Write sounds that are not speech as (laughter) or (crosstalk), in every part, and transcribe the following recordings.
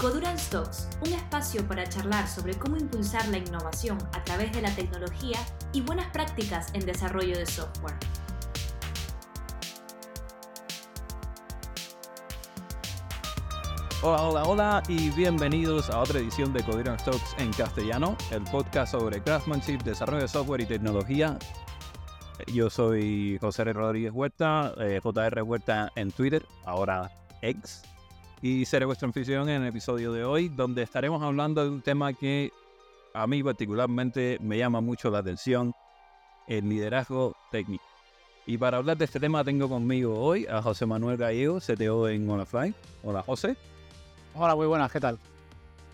Codurance Talks, un espacio para charlar sobre cómo impulsar la innovación a través de la tecnología y buenas prácticas en desarrollo de software. Hola, hola, hola y bienvenidos a otra edición de Codurance Talks en castellano, el podcast sobre craftsmanship, desarrollo de software y tecnología. Yo soy José. Rodríguez Huerta, eh, JR Huerta en Twitter, ahora ex y seré vuestra anfitrión en el episodio de hoy, donde estaremos hablando de un tema que a mí particularmente me llama mucho la atención, el liderazgo técnico. Y para hablar de este tema tengo conmigo hoy a José Manuel Gallego, CTO en OnAfly. Hola José. Hola, muy buenas, ¿qué tal?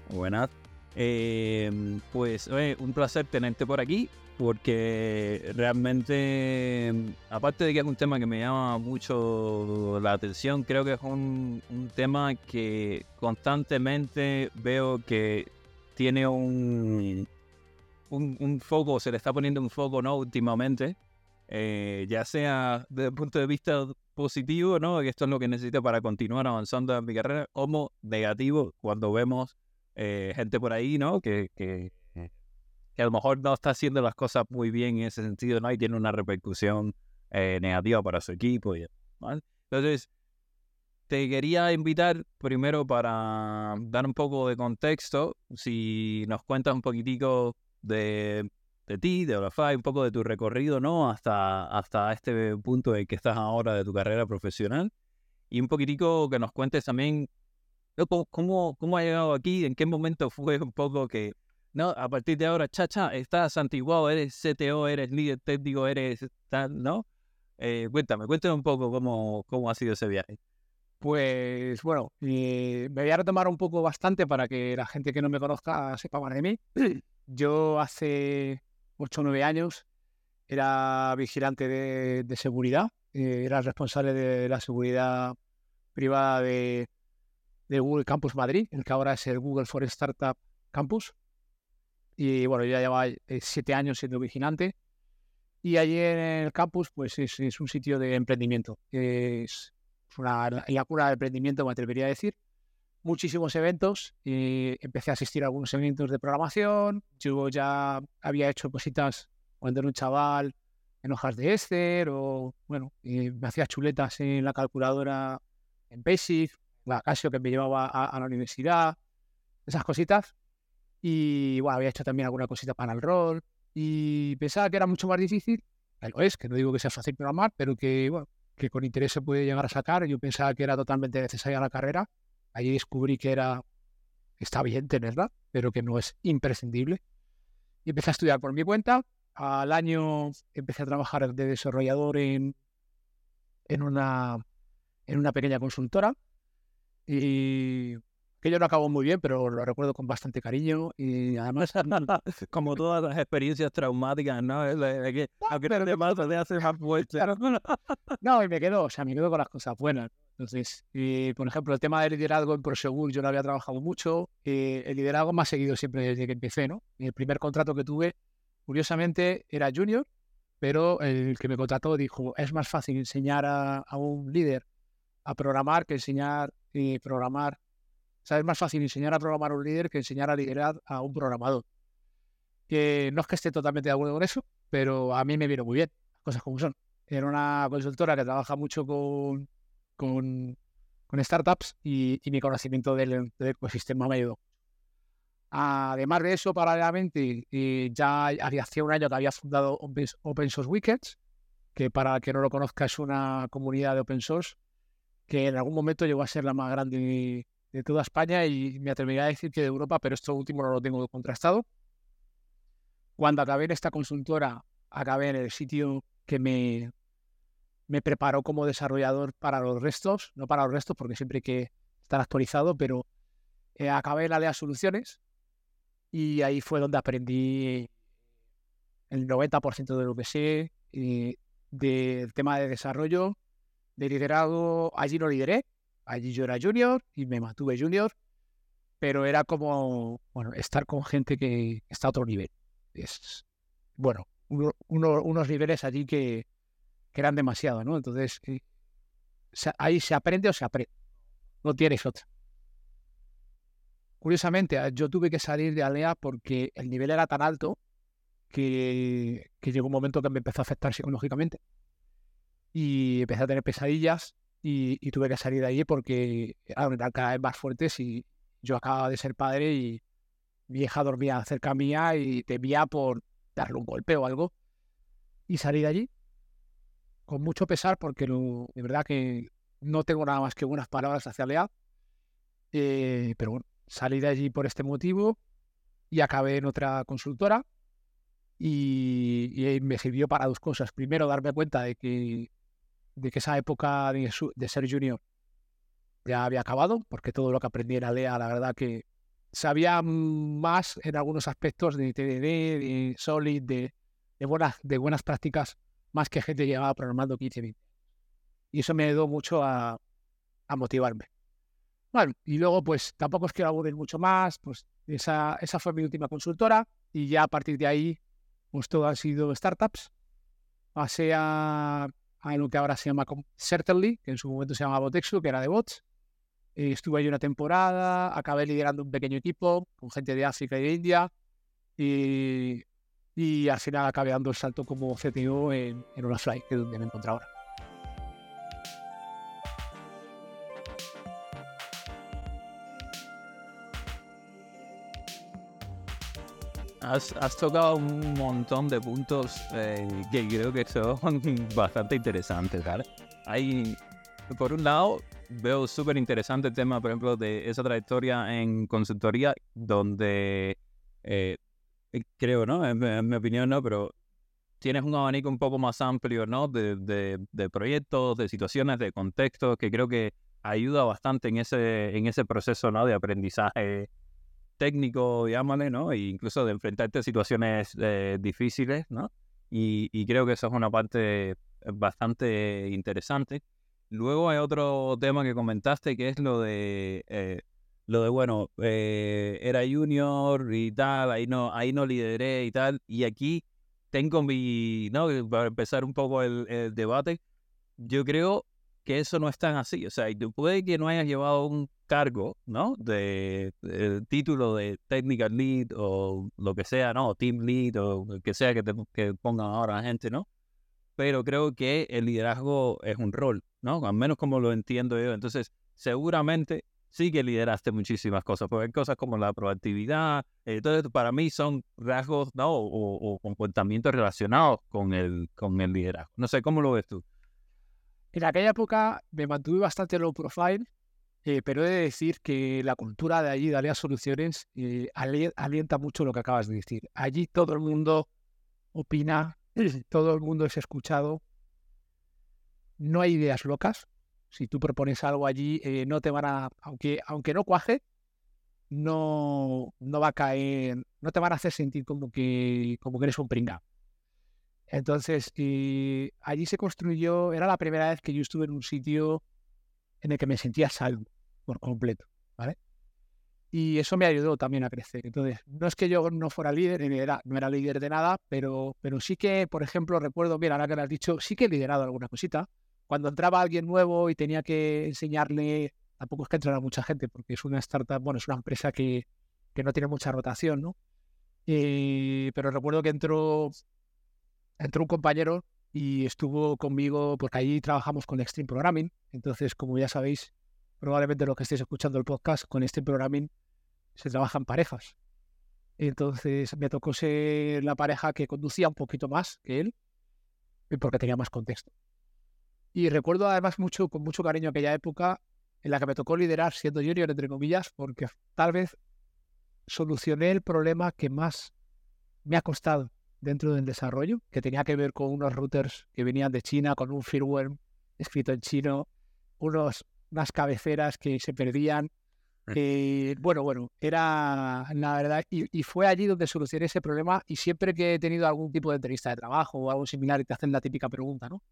Buenas. Eh, pues un placer tenerte por aquí porque realmente, aparte de que es un tema que me llama mucho la atención, creo que es un, tema que constantemente veo que tiene un, un, foco, se le está poniendo un foco, ¿no? Últimamente, eh, ya sea desde el punto de vista positivo, ¿no? Que esto es lo que necesito para continuar avanzando en mi carrera, como negativo, cuando vemos eh, gente por ahí, ¿no? Que, que a lo mejor no está haciendo las cosas muy bien en ese sentido, ¿no? Y tiene una repercusión eh, negativa para su equipo. Y, Entonces, te quería invitar primero para dar un poco de contexto, si nos cuentas un poquitico de, de ti, de Olafai, un poco de tu recorrido, ¿no? Hasta, hasta este punto en que estás ahora de tu carrera profesional. Y un poquitico que nos cuentes también cómo, cómo ha llegado aquí, en qué momento fue un poco que no, a partir de ahora, chacha, estás antiguado, eres CTO, eres líder técnico, eres tal, ¿no? Eh, cuéntame, cuéntame un poco cómo, cómo ha sido ese viaje. Pues bueno, me voy a retomar un poco bastante para que la gente que no me conozca sepa más de mí. (clears throat) Yo hace 8 o 9 años era vigilante de, seguridad, eh, era responsable de la seguridad privada de, de Google Campus Madrid, el que ahora es el Google for Startup Campus. Y bueno, ya lleva eh, siete años siendo vigilante. Y allí en el campus, pues es, es un sitio de emprendimiento. Es una la cura de emprendimiento, me atrevería a decir. Muchísimos eventos. Y empecé a asistir a algunos eventos de programación. Yo ya había hecho cositas cuando era un chaval en hojas de Esther o, bueno, me hacía chuletas en la calculadora en Basic, la Casio que me llevaba a la universidad, esas cositas. Y bueno, había hecho también alguna cosita para el rol. Y pensaba que era mucho más difícil. Lo es, que no digo que sea fácil programar, pero que, bueno, que con interés se puede llegar a sacar. Yo pensaba que era totalmente necesaria la carrera. Allí descubrí que era, está bien tenerla, pero que no es imprescindible. Y empecé a estudiar por mi cuenta. Al año empecé a trabajar de desarrollador en, en, una, en una pequeña consultora. Y que yo no acabo muy bien, pero lo recuerdo con bastante cariño y además, (laughs) como todas las experiencias traumáticas, ¿no? De, que, (laughs) no, pero te más (laughs) no, y me quedo, o sea, me quedo con las cosas buenas. Entonces, y, por ejemplo, el tema del liderazgo en Prosegur yo no había trabajado mucho. Eh, el liderazgo me ha seguido siempre desde que empecé, ¿no? El primer contrato que tuve, curiosamente, era junior, pero el que me contrató dijo, es más fácil enseñar a, un líder a programar que enseñar y programar es más fácil enseñar a programar a un líder que enseñar a liderar a un programador. Que no es que esté totalmente de acuerdo con eso, pero a mí me vino muy bien, cosas como son. Era una consultora que trabaja mucho con, con, startups y, mi conocimiento del, ecosistema me ayudó. Además de eso, paralelamente, eh, ya hacía un año que había fundado Open Source Weekends, que para el que no lo conozca es una comunidad de open source que en algún momento llegó a ser la más grande de toda España y me atrevería a decir que de Europa, pero esto último no lo tengo contrastado. Cuando acabé en esta consultora, acabé en el sitio que me, me preparó como desarrollador para los restos, no para los restos porque siempre hay que estar actualizado, pero eh, acabé en la de soluciones y ahí fue donde aprendí el 90% de lo que sé del tema de desarrollo, de liderazgo. Allí no lideré, Allí yo era junior y me mantuve junior, pero era como, bueno, estar con gente que está a otro nivel. Es, bueno, unos niveles allí que, eran demasiado, ¿no? Entonces, eh, ahí se aprende o se aprende. No tienes otra. curiosamente, yo tuve que salir de Alea porque el nivel era tan alto que, que llegó un momento que me empezó a afectar psicológicamente. Y empecé a tener pesadillas y, tuve que salir de allí porque eran cada vez más fuertes y yo acababa de ser padre y mi dormía cerca mía y temía por darle un golpe o algo. Y salí de allí con mucho pesar porque de verdad que no tengo nada más que buenas palabras hacia Lea. Eh, pero bueno, salí de allí por este motivo y acabé en otra consultora y, me sirvió para dos cosas. Primero, darme cuenta de que, de que esa época de, ser junior ya había acabado, porque todo lo que aprendí en Lea, la verdad que sabía más en algunos aspectos de TDD, de Solid, de, de, buenas, de buenas prácticas, más que gente que llevaba programando 15, 20. Y eso me ayudó mucho a, a motivarme. Bueno, y luego pues tampoco os quiero aburrir mucho más, pues esa, esa fue mi última consultora y ya a partir de ahí pues todo han sido startups. Pasé a, a lo que ahora se llama Certainly, que en su momento se llamaba Botexu, que era de bots. Eh, estuve ahí una temporada, acabé liderando un pequeño equipo con gente de África y de India y, y al final acabé dando el salto como CTO en, en Olafly, que es donde me encuentro ahora. Has, tocado un montón de puntos eh, que creo que son (laughs) bastante interesantes, ¿vale? Hay, por un lado, veo súper interesante el tema, por ejemplo, de esa trayectoria en consultoría, donde eh, creo, ¿no? En, mi opinión, ¿no? Pero tienes un abanico un poco más amplio, ¿no? De, de, proyectos, de situaciones, de contextos, que creo que ayuda bastante en ese, en ese proceso, ¿no? De aprendizaje técnico, llámale, ¿no? E incluso de enfrentarte a situaciones eh, difíciles, ¿no? Y, y, creo que eso es una parte bastante interesante. Luego hay otro tema que comentaste que es lo de, eh, lo de bueno, eh, era junior y tal, ahí no, ahí no lideré y tal. Y aquí tengo mi, ¿no? Para empezar un poco el, debate, yo creo que eso no es tan así. O sea, puede que no hayas llevado un cargo, ¿no? De, título de technical lead o lo que sea, ¿no? Team lead o lo que sea que, te, que pongan ahora la gente, ¿no? Pero creo que el liderazgo es un rol. ¿no? Al menos como lo entiendo yo. Entonces, seguramente sí que lideraste muchísimas cosas, porque hay cosas como la proactividad, entonces eh, para mí son rasgos, ¿no? O, comportamientos relacionados con el, con el liderazgo. No sé, ¿cómo lo ves tú? En aquella época me mantuve bastante low profile, eh, pero he de decir que la cultura de allí, de Alea Soluciones, eh, alienta mucho lo que acabas de decir. Allí todo el mundo opina, (clears throat) todo el mundo es escuchado, no hay ideas locas. Si tú propones algo allí, eh, no te van a, aunque, aunque no cuaje, no, no va a caer, no te van a hacer sentir como que, como que eres un pringa. Entonces, allí se construyó, era la primera vez que yo estuve en un sitio en el que me sentía salvo por completo, ¿vale? Y eso me ayudó también a crecer. Entonces, no es que yo no fuera líder, era, no era líder de nada, pero, pero sí que, por ejemplo, recuerdo, mira, ahora que me has dicho, sí que he liderado alguna cosita cuando entraba alguien nuevo y tenía que enseñarle, tampoco es que entrara mucha gente, porque es una startup, bueno, es una empresa que, que no tiene mucha rotación, ¿no? Pero recuerdo que entró, entró un compañero y estuvo conmigo, porque ahí trabajamos con Extreme Programming. Entonces, como ya sabéis, probablemente lo que estéis escuchando el podcast, con Extreme Programming se trabajan parejas. Entonces me tocó ser la pareja que conducía un poquito más que él, porque tenía más contexto. Y recuerdo además mucho, con mucho cariño aquella época en la que me tocó liderar siendo junior, entre comillas, porque tal vez solucioné el problema que más me ha costado dentro del desarrollo, que tenía que ver con unos routers que venían de China, con un firmware escrito en chino, unos, unas cabeceras que se perdían. Eh, bueno, bueno, era la verdad, y, y, fue allí donde solucioné ese problema y siempre que he tenido algún tipo de entrevista de trabajo o algo similar y te hacen la típica pregunta, ¿no?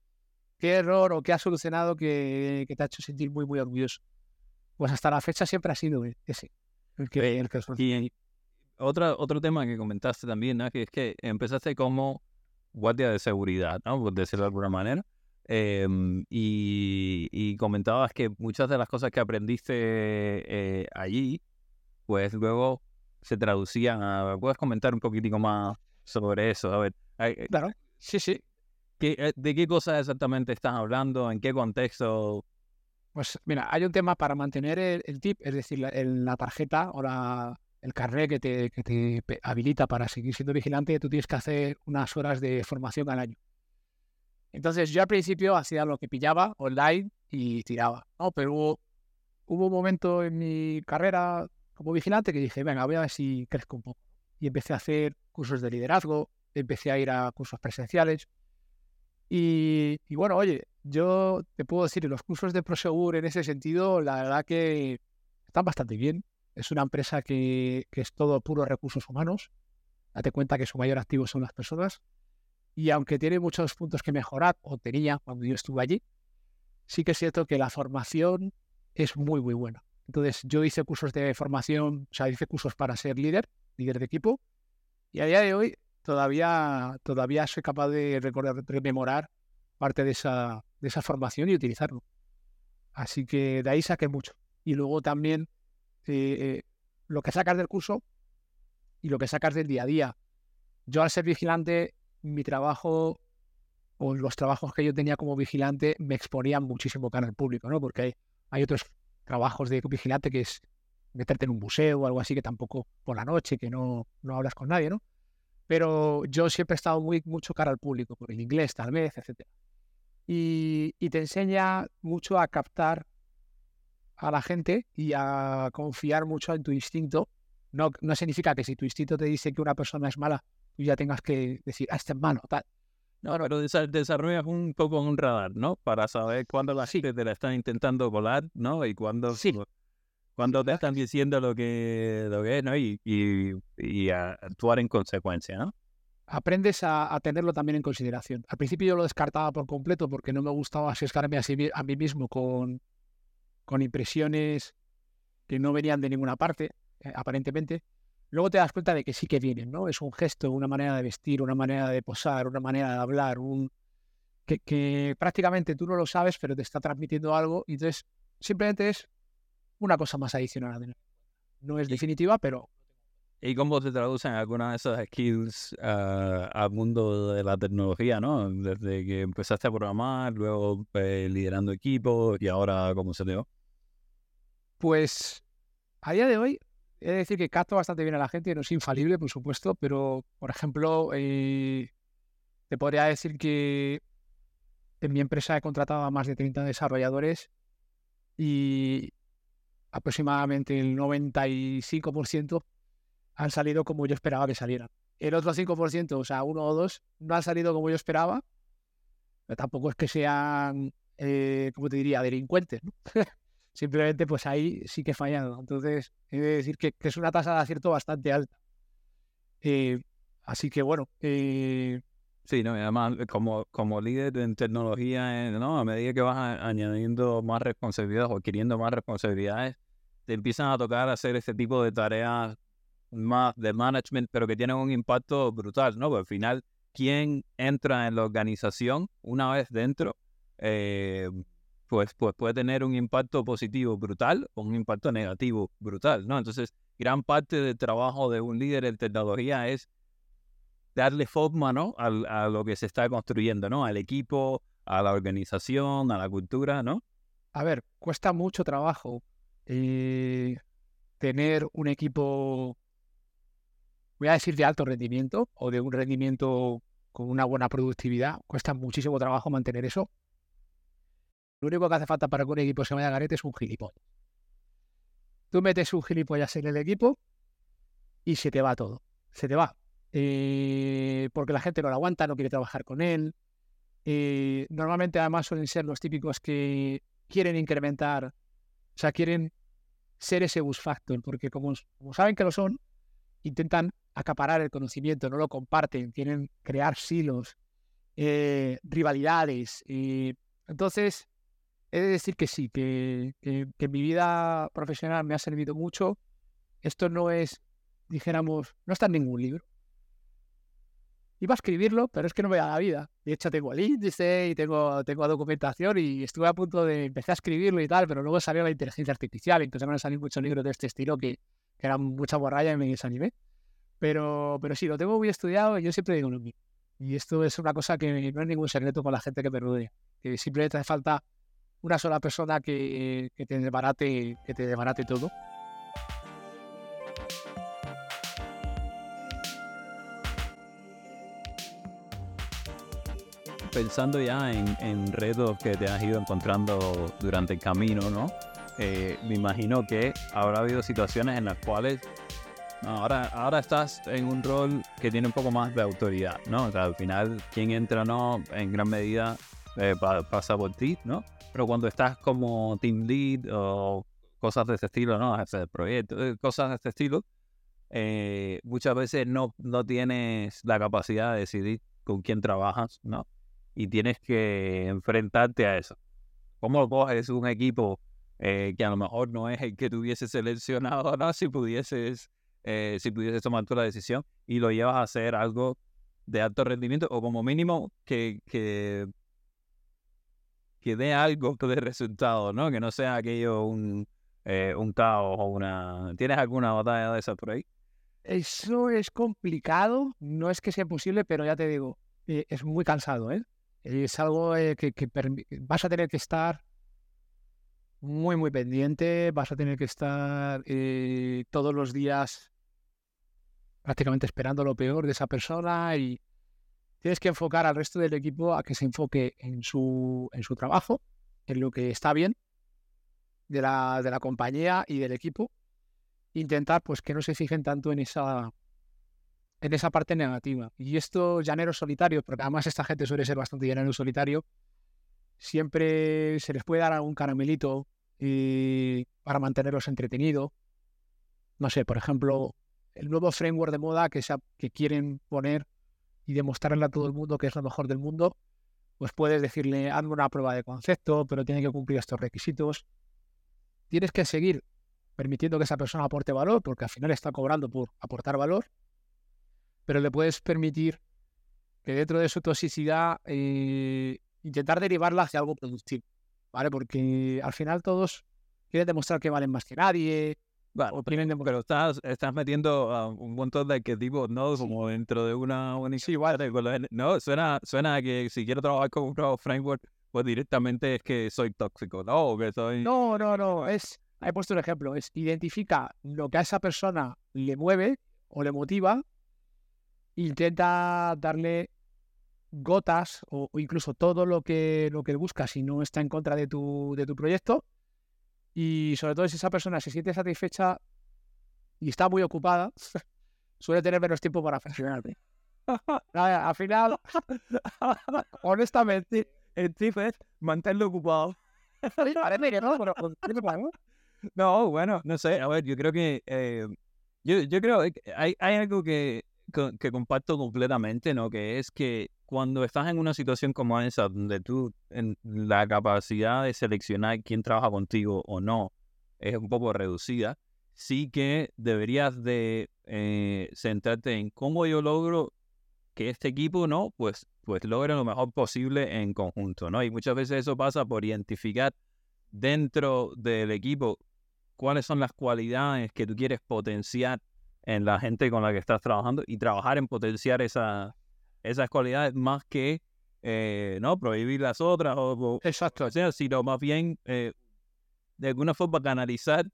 ¿Qué error o qué ha solucionado que, te ha hecho sentir muy, muy orgulloso? Pues hasta la fecha siempre ha sido ese. El que, el que y otra, otro tema que comentaste también, ¿no? que es que empezaste como guardia de seguridad, ¿no? por decirlo de alguna manera. Em, y, comentabas que muchas de las cosas que aprendiste eh, allí pues luego se traducían a... ¿Puedes comentar un poquitico más sobre eso? A ver. Claro, sí, sí. ¿qué, ¿De qué cosas exactamente estás hablando? ¿En qué contexto? Pues mira, hay un tema para mantener el, tip, es decir, la, la tarjeta o la, el carnet que te, que te habilita para seguir siendo vigilante, tú tienes que hacer unas horas de formación al año. Entonces yo al principio hacía lo que pillaba online y tiraba, ¿no? Pero hubo, hubo un momento en mi carrera como vigilante que dije, venga, voy a ver si crezco un poco. Y empecé a hacer cursos de liderazgo, empecé a ir a cursos presenciales. Y, y bueno, oye, yo te puedo decir, los cursos de Prosegur en ese sentido, la verdad que están bastante bien. Es una empresa que, que es todo puro recursos humanos. Date cuenta que su mayor activo son las personas. Y aunque tiene muchos puntos que mejorar, o tenía cuando yo estuve allí, sí que es cierto que la formación es muy, muy buena. Entonces, yo hice cursos de formación, o sea, hice cursos para ser líder, líder de equipo, y a día de hoy todavía, todavía soy capaz de recordar, rememorar parte de esa, de esa formación y utilizarlo. Así que de ahí saqué mucho. Y luego también eh, lo que sacas del curso y lo que sacas del día a día. Yo al ser vigilante mi trabajo o los trabajos que yo tenía como vigilante me exponían muchísimo cara al público, ¿no? Porque hay, hay otros trabajos de vigilante que es meterte en un museo o algo así que tampoco por la noche, que no, no hablas con nadie, ¿no? Pero yo siempre he estado muy mucho cara al público, por el inglés tal vez, etc. Y, y te enseña mucho a captar a la gente y a confiar mucho en tu instinto. No, no significa que si tu instinto te dice que una persona es mala, tú ya tengas que decir, ah, este es malo, tal. No, no, pero desarrollas un poco un radar, ¿no? Para saber cuándo la gente te la están intentando volar, ¿no? Y cuándo, sí. cuando te están diciendo lo que, lo que es, ¿no? Y, y, y actuar en consecuencia, ¿no? Aprendes a, a, tenerlo también en consideración. Al principio yo lo descartaba por completo porque no me gustaba asescarme a, sí, a mí mismo con, con impresiones que no venían de ninguna parte, eh, aparentemente. Luego te das cuenta de que sí que vienen, ¿no? Es un gesto, una manera de vestir, una manera de posar, una manera de hablar, un que, que prácticamente tú no lo sabes, pero te está transmitiendo algo y entonces simplemente es una cosa más adicional. No es definitiva, pero... ¿Y cómo te traducen algunas de esas skills uh, al mundo de la tecnología, no? Desde que empezaste a programar, luego eh, liderando equipos y ahora se dio. Pues a día de hoy He de decir que capto bastante bien a la gente, no es infalible, por supuesto, pero, por ejemplo, eh, te podría decir que en mi empresa he contratado a más de 30 desarrolladores y aproximadamente el 95% han salido como yo esperaba que salieran. El otro 5%, o sea, uno o dos, no han salido como yo esperaba, pero tampoco es que sean, eh, como te diría, delincuentes. ¿no? (laughs) Simplemente, pues ahí sí que he fallado. Entonces, he de decir que, es una tasa de acierto bastante alta. Eh, así que bueno. Eh... Sí, no, y además, eh, como, como líder en tecnología, eh, ¿no? a medida que vas añadiendo más responsabilidades o adquiriendo más responsabilidades, te empiezan a tocar hacer este tipo de tareas más de management, pero que tienen un impacto brutal, ¿no? Porque al final, quien entra en la organización, una vez dentro, pues, pues puede tener un impacto positivo brutal o un impacto negativo brutal, ¿no? Entonces, gran parte del trabajo de un líder en tecnología es darle forma, ¿no? A, a lo que se está construyendo, ¿no? Al equipo, a la organización, a la cultura, ¿no? A ver, cuesta mucho trabajo eh, tener un equipo, voy a decir, de alto rendimiento o de un rendimiento con una buena productividad. Cuesta muchísimo trabajo mantener eso lo único que hace falta para que un equipo se vaya a garete es un gilipollas. Tú metes un gilipollas en el equipo y se te va todo. Se te va. Eh, porque la gente no lo aguanta, no quiere trabajar con él. Eh, normalmente además suelen ser los típicos que quieren incrementar, o sea, quieren ser ese bus factor, porque como, saben que lo son, intentan acaparar el conocimiento, no lo comparten, quieren crear silos, eh, rivalidades. entonces, he de decir que sí, que, que, mi vida profesional me ha servido mucho. Esto no es, dijéramos, no está en ningún libro. Iba a escribirlo, pero es que no me da la vida. De hecho, tengo el índice y tengo, tengo documentación y estuve a punto de empezar a escribirlo y tal, pero luego salió la inteligencia artificial, entonces van a salir muchos libros de este estilo que, que era mucha borralla y me desanimé. Pero, pero sí, lo tengo muy estudiado y yo siempre digo lo mismo. Y esto es una cosa que no es ningún secreto con la gente que me rodea. Que simplemente hace falta una sola persona que, que te desbarate, que te desbarate todo. Pensando ya en, en retos que te has ido encontrando durante el camino, ¿no? Eh, me imagino que habrá habido situaciones en las cuales ahora, ahora estás en un rol que tiene un poco más de autoridad, ¿no? O sea, al final, quien entra no, en gran medida eh, pasa por ti, ¿no? Pero cuando estás como team lead o cosas de este estilo, ¿no? Jefe de proyecto, eh, cosas de este estilo, muchas veces no, no tienes la capacidad de decidir con quién trabajas, ¿no? Y tienes que enfrentarte a eso. ¿Cómo coges un equipo eh, que a lo mejor no es el que tuviese seleccionado, ¿no? Si pudieses, eh, si pudieses tomar tú la decisión y lo llevas a hacer algo de alto rendimiento o como mínimo que, que, que dé algo de resultado, ¿no? Que no sea aquello un, eh, un caos o una... ¿Tienes alguna batalla de esas por ahí? Eso es complicado, no es que sea imposible, pero ya te digo, es muy cansado, ¿eh? Es algo que, que vas a tener que estar muy, muy pendiente. Vas a tener que estar eh, todos los días prácticamente esperando lo peor de esa persona y tienes que enfocar al resto del equipo a que se enfoque en su, en su trabajo, en lo que está bien de la, de la compañía y del equipo. Intentar pues que no se fijen tanto en esa en esa parte negativa. Y esto, llanero solitario, porque además esta gente suele ser bastante llanero solitario, siempre se les puede dar algún caramelito y para mantenerlos entretenidos. No sé, por ejemplo, el nuevo framework de moda que, que quieren poner y demostrarle a todo el mundo que es lo mejor del mundo, pues puedes decirle, hazme una prueba de concepto, pero tiene que cumplir estos requisitos. Tienes que seguir permitiendo que esa persona aporte valor, porque al final está cobrando por aportar valor, pero le puedes permitir que dentro de su toxicidad eh, intentar derivarla hacia algo productivo, ¿vale? Porque al final todos quieren demostrar que valen más que nadie. Pero estás, estás metiendo un montón de arquetipos, ¿no? Como dentro de una Sí, igual. No, suena, suena a que si quiero trabajar con un nuevo framework, pues directamente es que soy tóxico, ¿no? que soy... No, no, no. Es, he puesto un ejemplo. Es identifica lo que a esa persona le mueve o le motiva, intenta darle gotas o, incluso todo lo que, lo que buscas si no está en contra de tu, de tu proyecto. Y sobre todo si esa persona se siente satisfecha y está muy ocupada, (laughs) suele tener menos tiempo para funcionarte. (laughs) Al final, (laughs) honestamente, el tip es mantenerlo ocupado. no, bueno, no sé, a ver, yo creo que eh, yo, yo creo que hay, hay algo que, que comparto completamente, ¿no? Que es que cuando estás en una situación como esa, donde tú la capacidad de seleccionar quién trabaja contigo o no es un poco reducida, sí que deberías de eh, centrarte en cómo yo logro que este equipo, ¿no? Pues, pues logre lo mejor posible en conjunto, ¿no? Y muchas veces eso pasa por identificar dentro del equipo cuáles son las cualidades que tú quieres potenciar en la gente con la que estás trabajando y trabajar en potenciar esa, esas cualidades más que eh, no prohibir las otras o, Exacto. sea, sino más bien eh, de alguna forma canalizar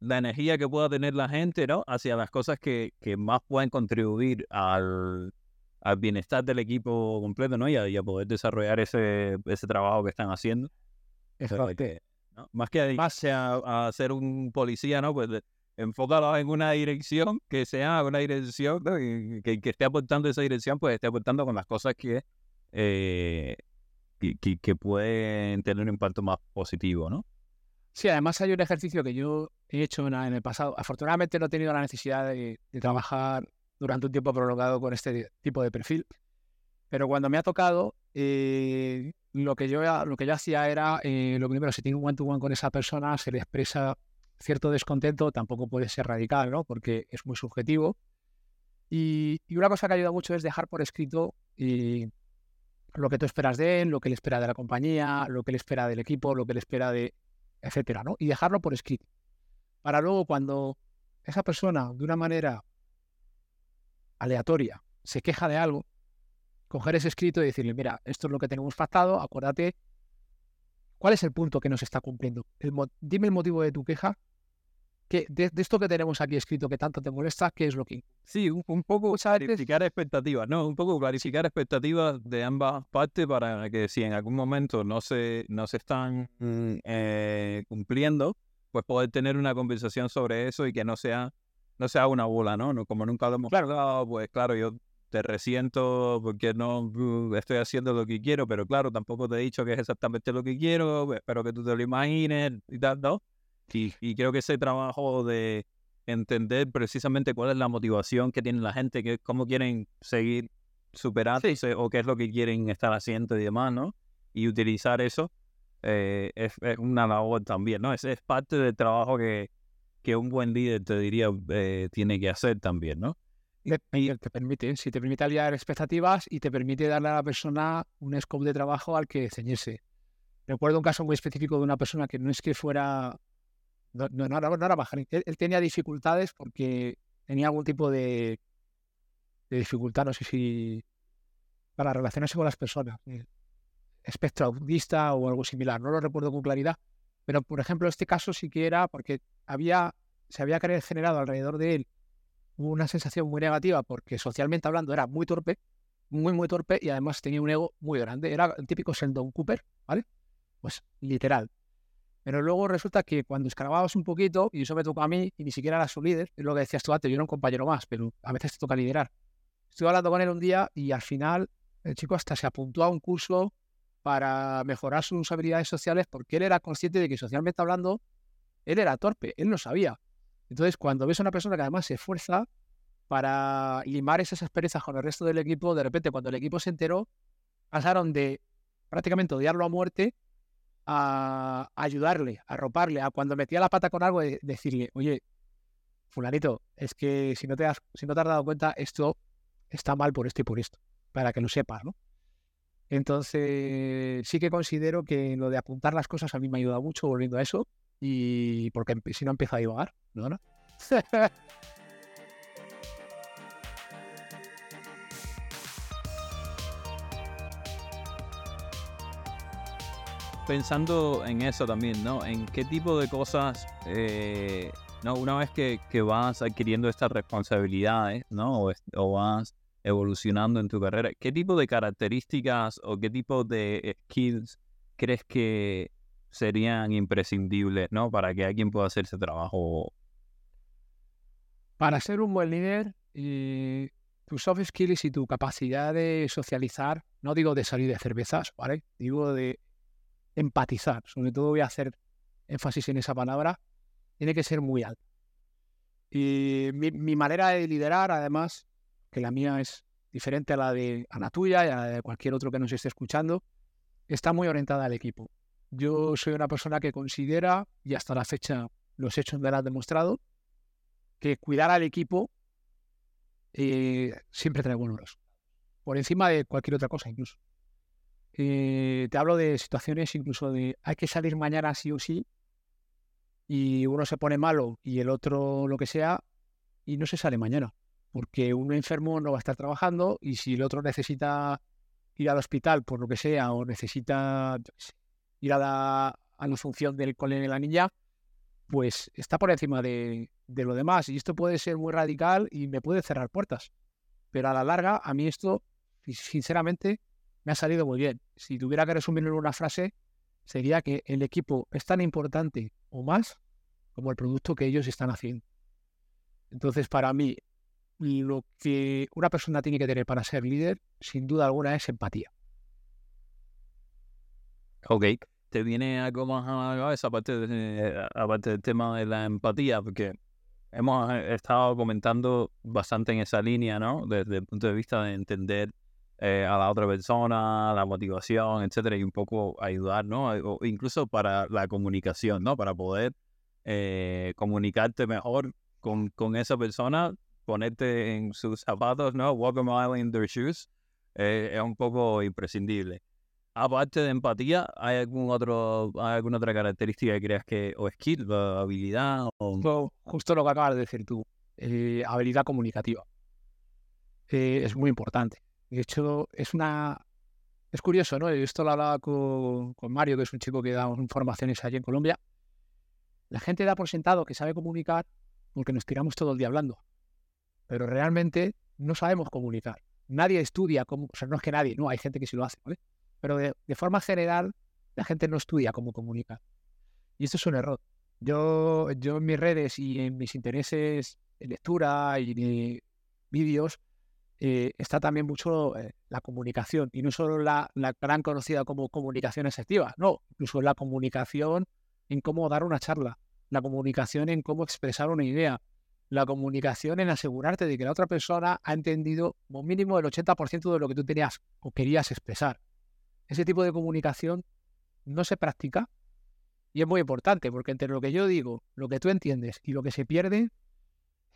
la energía que pueda tener la gente ¿no? hacia las cosas que, que más pueden contribuir al, al, bienestar del equipo completo ¿no? y, a, poder desarrollar ese, ese trabajo que están haciendo. Exacto. ¿no? Más que dedicarse a, a, ser un policía, ¿no? Pues enfócalo en una dirección que sea una dirección que, que, esté aportando esa dirección, pues esté aportando con las cosas que, eh, que, que, pueden tener un impacto más positivo, ¿no? Sí, además hay un ejercicio que yo he hecho en, el pasado. Afortunadamente no he tenido la necesidad de, trabajar durante un tiempo prolongado con este tipo de perfil, pero cuando me ha tocado, eh, lo, que yo, lo que yo hacía era, eh, lo primero, si tengo un one-to-one -one con esa persona, se le expresa cierto descontento tampoco puede ser radical, ¿no? Porque es muy subjetivo. Y, una cosa que ayuda mucho es dejar por escrito eh, lo que tú esperas de él, lo que él espera de la compañía, lo que él espera del equipo, lo que él espera de, etcétera, ¿no? Y dejarlo por escrito. Para luego cuando esa persona de una manera aleatoria se queja de algo, coger ese escrito y decirle, mira, esto es lo que tenemos pactado, acuérdate, ¿cuál es el punto que nos está cumpliendo? dime el motivo de tu queja de, esto que tenemos aquí escrito que tanto te molesta, ¿qué es lo que... Sí, un, poco clarificar expectativas, ¿no? Un poco clarificar expectativas de ambas partes para que si en algún momento no se, no se están mm, eh, cumpliendo, pues poder tener una conversación sobre eso y que no sea, no sea una bola, ¿no? no como nunca lo hemos claro. pues claro, yo te resiento porque no uh, estoy haciendo lo que quiero, pero claro, tampoco te he dicho que es exactamente lo que quiero, espero que tú te lo imagines y tal, ¿no? Y, creo que ese trabajo de entender precisamente cuál es la motivación que tiene la gente, que, cómo quieren seguir superándose o qué es lo que quieren estar haciendo y demás, ¿no? Y utilizar eso eh, es, una labor también, ¿no? Es, es parte del trabajo que, que un buen líder, te diría, eh, tiene que hacer también, ¿no? Y, te permite, si te permite aliar expectativas y te permite darle a la persona un scope de trabajo al que ceñirse. Recuerdo un caso muy específico de una persona que no es que fuera no, no, no, era baja. Él, tenía dificultades porque tenía algún tipo de, dificultad, no sé si para relacionarse con las personas. Eh, espectro autista o algo similar, no lo recuerdo con claridad. Pero, por ejemplo, este caso sí que era porque había, se había generado alrededor de él una sensación muy negativa porque socialmente hablando era muy torpe, muy, muy torpe y además tenía un ego muy grande. Era el típico Sheldon Cooper, ¿vale? Pues literal. Pero luego resulta que cuando escarbabas un poquito, y eso me tocó a mí, y ni siquiera era su líder, es lo que decías tú antes, yo era un compañero más, pero a veces te toca liderar. Estuve hablando con él un día y al final el chico hasta se apuntó a un curso para mejorar sus habilidades sociales porque él era consciente de que socialmente hablando, él era torpe, él no sabía. Entonces, cuando ves a una persona que además se esfuerza para limar esas asperezas con el resto del equipo, de repente cuando el equipo se enteró, pasaron de prácticamente odiarlo a muerte a ayudarle, a roparle, a cuando metía la pata con algo, decirle, oye, fulanito, es que si no te has, si no te has dado cuenta, esto está mal por esto y por esto, para que lo sepas, ¿no? Entonces, sí que considero que lo de apuntar las cosas a mí me ha ayudado mucho volviendo a eso, y porque si no empiezo a divagar, ¿no? ¿no? (laughs) pensando en eso también, ¿no? En qué tipo de cosas, eh, ¿no? Una vez que, vas adquiriendo estas responsabilidades, ¿no? O, vas evolucionando en tu carrera, ¿qué tipo de características o qué tipo de skills crees que serían imprescindibles, ¿no? Para que alguien pueda hacer ese trabajo. Para ser un buen líder, y tus soft skills y tu capacidad de socializar, no digo de salir de cervezas, ¿vale? Digo de empatizar, sobre todo voy a hacer énfasis en esa palabra, tiene que ser muy alta. Y mi, manera de liderar, además, que la mía es diferente a la de a la tuya y a la de cualquier otro que nos esté escuchando, está muy orientada al equipo. Yo soy una persona que considera, y hasta la fecha los hechos me lo han demostrado, que cuidar al equipo eh, siempre trae buenos Por encima de cualquier otra cosa, incluso. Eh, te hablo de situaciones incluso de hay que salir mañana sí o sí y uno se pone malo y el otro lo que sea y no se sale mañana porque uno enfermo no va a estar trabajando y si el otro necesita ir al hospital por lo que sea o necesita ir a la, a la función del cole de la niña, pues está por encima de, de lo demás y esto puede ser muy radical y me puede cerrar puertas. Pero a la larga, a mí esto, sinceramente, me ha salido muy bien. Si tuviera que resumirlo en una frase, sería que el equipo es tan importante o más como el producto que ellos están haciendo. Entonces, para mí, lo que una persona tiene que tener para ser líder, sin duda alguna, es empatía. Ok. ¿Te viene algo más a la cabeza aparte, aparte del tema de la empatía? Porque hemos estado comentando bastante en esa línea, ¿no? Desde el punto de vista de entender eh, a la otra persona, la motivación, etcétera, y un poco ayudar, ¿no? O incluso para la comunicación, ¿no? Para poder eh, comunicarte mejor con, con, esa persona, ponerte en sus zapatos, ¿no? Walk a mile in their shoes, eh, es un poco imprescindible. aparte de empatía, ¿hay algún otro, alguna otra característica que creas que, o skill, habilidad? O... Justo lo que acabas de decir tú, eh, habilidad comunicativa. Eh, es muy importante. De hecho, es una. Es curioso, ¿no? Esto lo hablaba con, con Mario, que es un chico que da informaciones allí en Colombia. La gente da por sentado que sabe comunicar porque nos tiramos todo el día hablando. Pero realmente no sabemos comunicar. Nadie estudia cómo, o sea, no es que nadie, no, hay gente que sí lo hace, ¿vale? Pero de, forma general, la gente no estudia cómo comunicar. Y esto es un error. Yo, yo en mis redes y en mis intereses de lectura y de vídeos, eh, está también mucho eh, la comunicación. Y no solo la, la, gran conocida como comunicación efectiva, no, incluso la comunicación en cómo dar una charla, la comunicación en cómo expresar una idea, la comunicación en asegurarte de que la otra persona ha entendido como mínimo el 80% de lo que tú tenías o querías expresar. Ese tipo de comunicación no se practica y es muy importante porque entre lo que yo digo, lo que tú entiendes y lo que se pierde,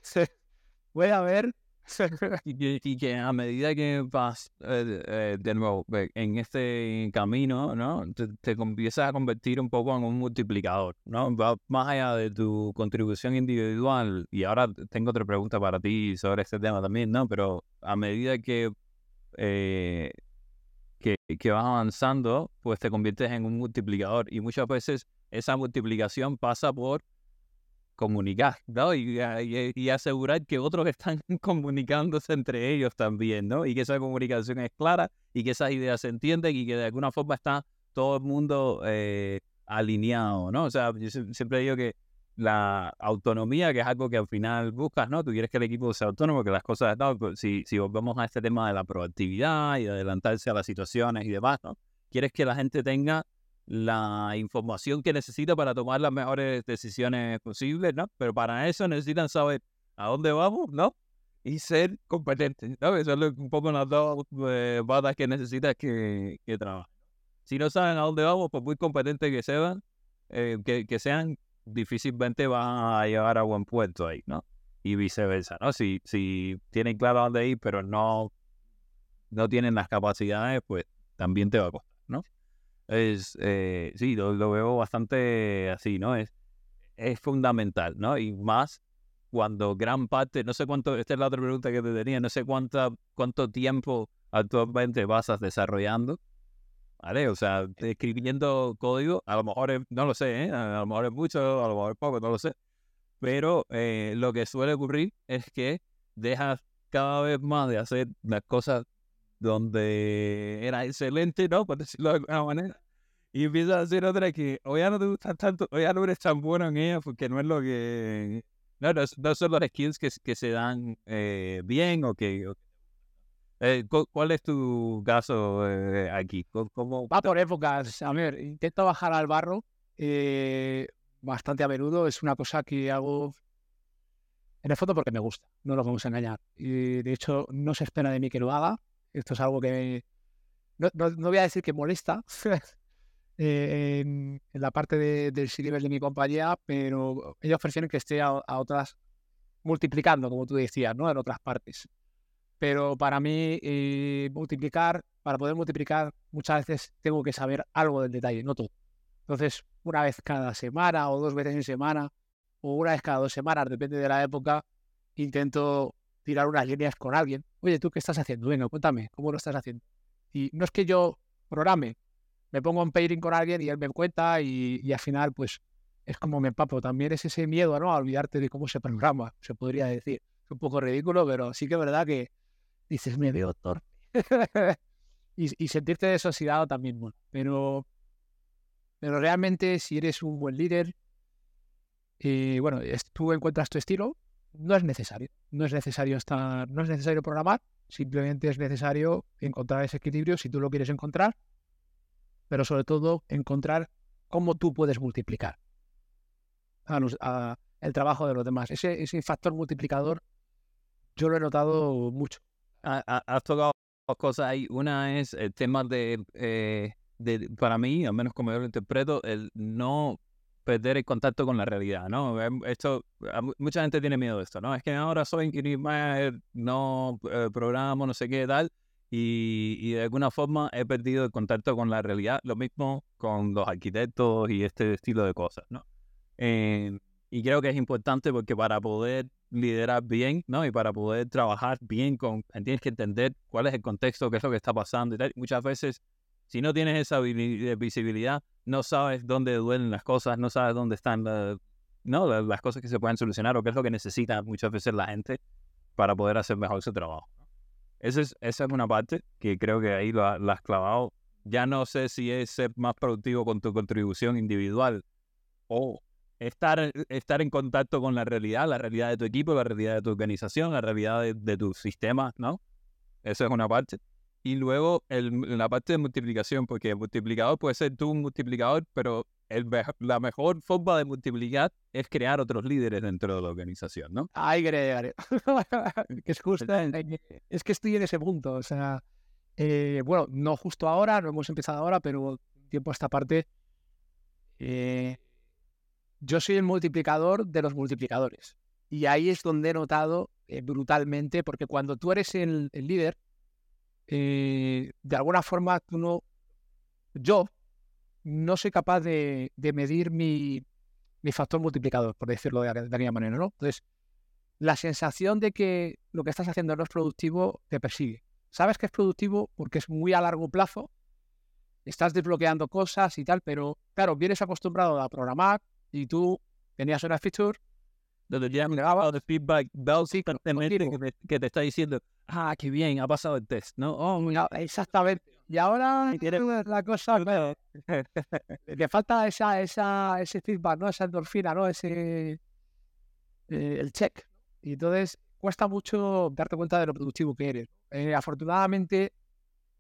(laughs) puede haber (laughs) y, que, a medida que vas eh, eh, de nuevo en este camino, ¿no? Te, te, empiezas a convertir un poco en un multiplicador, ¿no? Va más allá de tu contribución individual. Y ahora tengo otra pregunta para ti sobre este tema también, ¿no? Pero a medida que, eh, que, que vas avanzando, pues te conviertes en un multiplicador. Y muchas veces esa multiplicación pasa por comunicar, ¿no? Y, y, asegurar que otros están (laughs) comunicándose entre ellos también, ¿no? Y que esa comunicación es clara y que esas ideas se entienden y que de alguna forma está todo el mundo eh, alineado, ¿no? O sea, yo siempre digo que la autonomía, que es algo que al final buscas, ¿no? Tú quieres que el equipo sea autónomo, que las cosas, ¿no? Pues si, si volvemos a este tema de la proactividad y de adelantarse a las situaciones y demás, ¿no? Quieres que la gente tenga la información que necesita para tomar las mejores decisiones posibles, ¿no? Pero para eso necesitan saber a dónde vamos, ¿no? Y ser competentes, ¿no? Eso es un poco las dos eh, que necesitas que, que trabajen. Si no saben a dónde vamos, pues muy competentes que sean, eh, que, que, sean, difícilmente van a llegar a buen puerto ahí, ¿no? Y viceversa, ¿no? Si, si tienen claro a dónde ir, pero no, no tienen las capacidades, pues también te va a costar. Es, eh, sí, lo, veo bastante así, ¿no? Es, es fundamental, ¿no? Y más cuando gran parte, no sé cuánto, esta es la otra pregunta que te tenía, no sé cuánta, cuánto tiempo actualmente vas desarrollando, ¿vale? O sea, escribiendo código, a lo mejor, no lo sé, ¿eh? A lo mejor es mucho, a lo mejor es poco, no lo sé. Pero eh, lo que suele ocurrir es que dejas cada vez más de hacer las cosas donde era excelente, ¿no? Por decirlo de alguna manera. Y empiezas a hacer otra que o ya no te gusta tanto, o ya no eres tan bueno en ella porque no es lo que... No, no, son los skills que, que se dan eh, bien o que... Eh, ¿Cuál es tu caso eh, aquí? ¿Cómo... Va por épocas. A ver, intento bajar al barro bastante a menudo. Es una cosa que hago en el fondo porque me gusta, no lo vamos a engañar. Y de hecho, no se espera de mí que lo haga. Esto es algo que no, no, voy a decir que molesta (laughs) eh, en, la parte del c de mi compañía, pero ellos prefieren que esté a, otras multiplicando, como tú decías, ¿no? En otras partes. Pero para mí, eh, multiplicar, para poder multiplicar, muchas veces tengo que saber algo del detalle, no todo. Entonces, una vez cada semana o dos veces en semana, o una vez cada dos semanas, depende de la época, intento tirar unas líneas con alguien. Oye, ¿tú qué estás haciendo? Venga, cuéntame, ¿cómo lo estás haciendo? Y no es que yo programe, me pongo un pairing con alguien y él me cuenta y, al final, pues, es como me empapo. También es ese miedo, ¿no? A olvidarte de cómo se programa, se podría decir. Es un poco ridículo, pero sí que es verdad que dices, me veo torpe. (laughs) y, sentirte desoxidado también, bueno. Pero, pero realmente, si eres un buen líder, y eh, bueno, tú encuentras tu estilo, no es necesario. No es necesario estar, no es necesario programar, simplemente es necesario encontrar ese equilibrio si tú lo quieres encontrar, pero sobre todo encontrar cómo tú puedes multiplicar el trabajo de los demás. Ese, ese factor multiplicador yo lo he notado mucho. Has tocado dos cosas ahí. Una es el tema de, eh, de, para mí, al menos como yo lo interpreto, el no perder el contacto con la realidad, ¿no? Em, esto, mucha gente tiene miedo de esto, ¿no? Es que ahora soy no eh, programo, no sé qué tal, y, y, de alguna forma he perdido el contacto con la realidad. Lo mismo con los arquitectos y este estilo de cosas, ¿no? Eh, y creo que es importante porque para poder liderar bien, ¿no? Y para poder trabajar bien con, tienes que entender cuál es el contexto, qué es lo que está pasando y tal. Muchas veces, si no tienes esa visibilidad, no sabes dónde duelen las cosas, no sabes dónde están ¿no? las cosas que se pueden solucionar o qué es lo que necesita muchas veces la gente para poder hacer mejor su trabajo. Esa es, esa es una parte que creo que ahí lo, has clavado. Ya no sé si es ser más productivo con tu contribución individual o estar, estar en contacto con la realidad, la realidad de tu equipo, la realidad de tu organización, la realidad de, de tu sistema, ¿no? Esa es una parte. Y luego el, la parte de multiplicación, porque el multiplicador puede ser tú un multiplicador, pero el, la mejor forma de multiplicar es crear otros líderes dentro de la organización, ¿no? Ay, Gregorio. que (laughs) es justo, es que estoy en ese punto. O sea, eh, bueno, no justo ahora, no hemos empezado ahora, pero tiempo a esta parte. Eh, yo soy el multiplicador de los multiplicadores. Y ahí es donde he notado eh, brutalmente, porque cuando tú eres el, el líder, de alguna forma tú no. Yo, no soy capaz de, medir mi, factor multiplicador, por decirlo de, alguna manera, ¿no? Entonces, la sensación de que lo que estás haciendo no es productivo te persigue. Sabes que es productivo porque es muy a largo plazo, estás desbloqueando cosas y tal, pero claro, vienes acostumbrado a programar y tú tenías una feature donde ya me de feedback sí, que, que te está diciendo, ah, qué bien, ha pasado el test, ¿no? Oh, (laughs) exactamente. Y ahora (laughs) la cosa, (laughs) claro, le falta esa, esa, ese feedback, ¿no? Esa endorfina, ¿no? Ese, eh, el check. Y entonces cuesta mucho darte cuenta de lo productivo que eres. Eh, afortunadamente,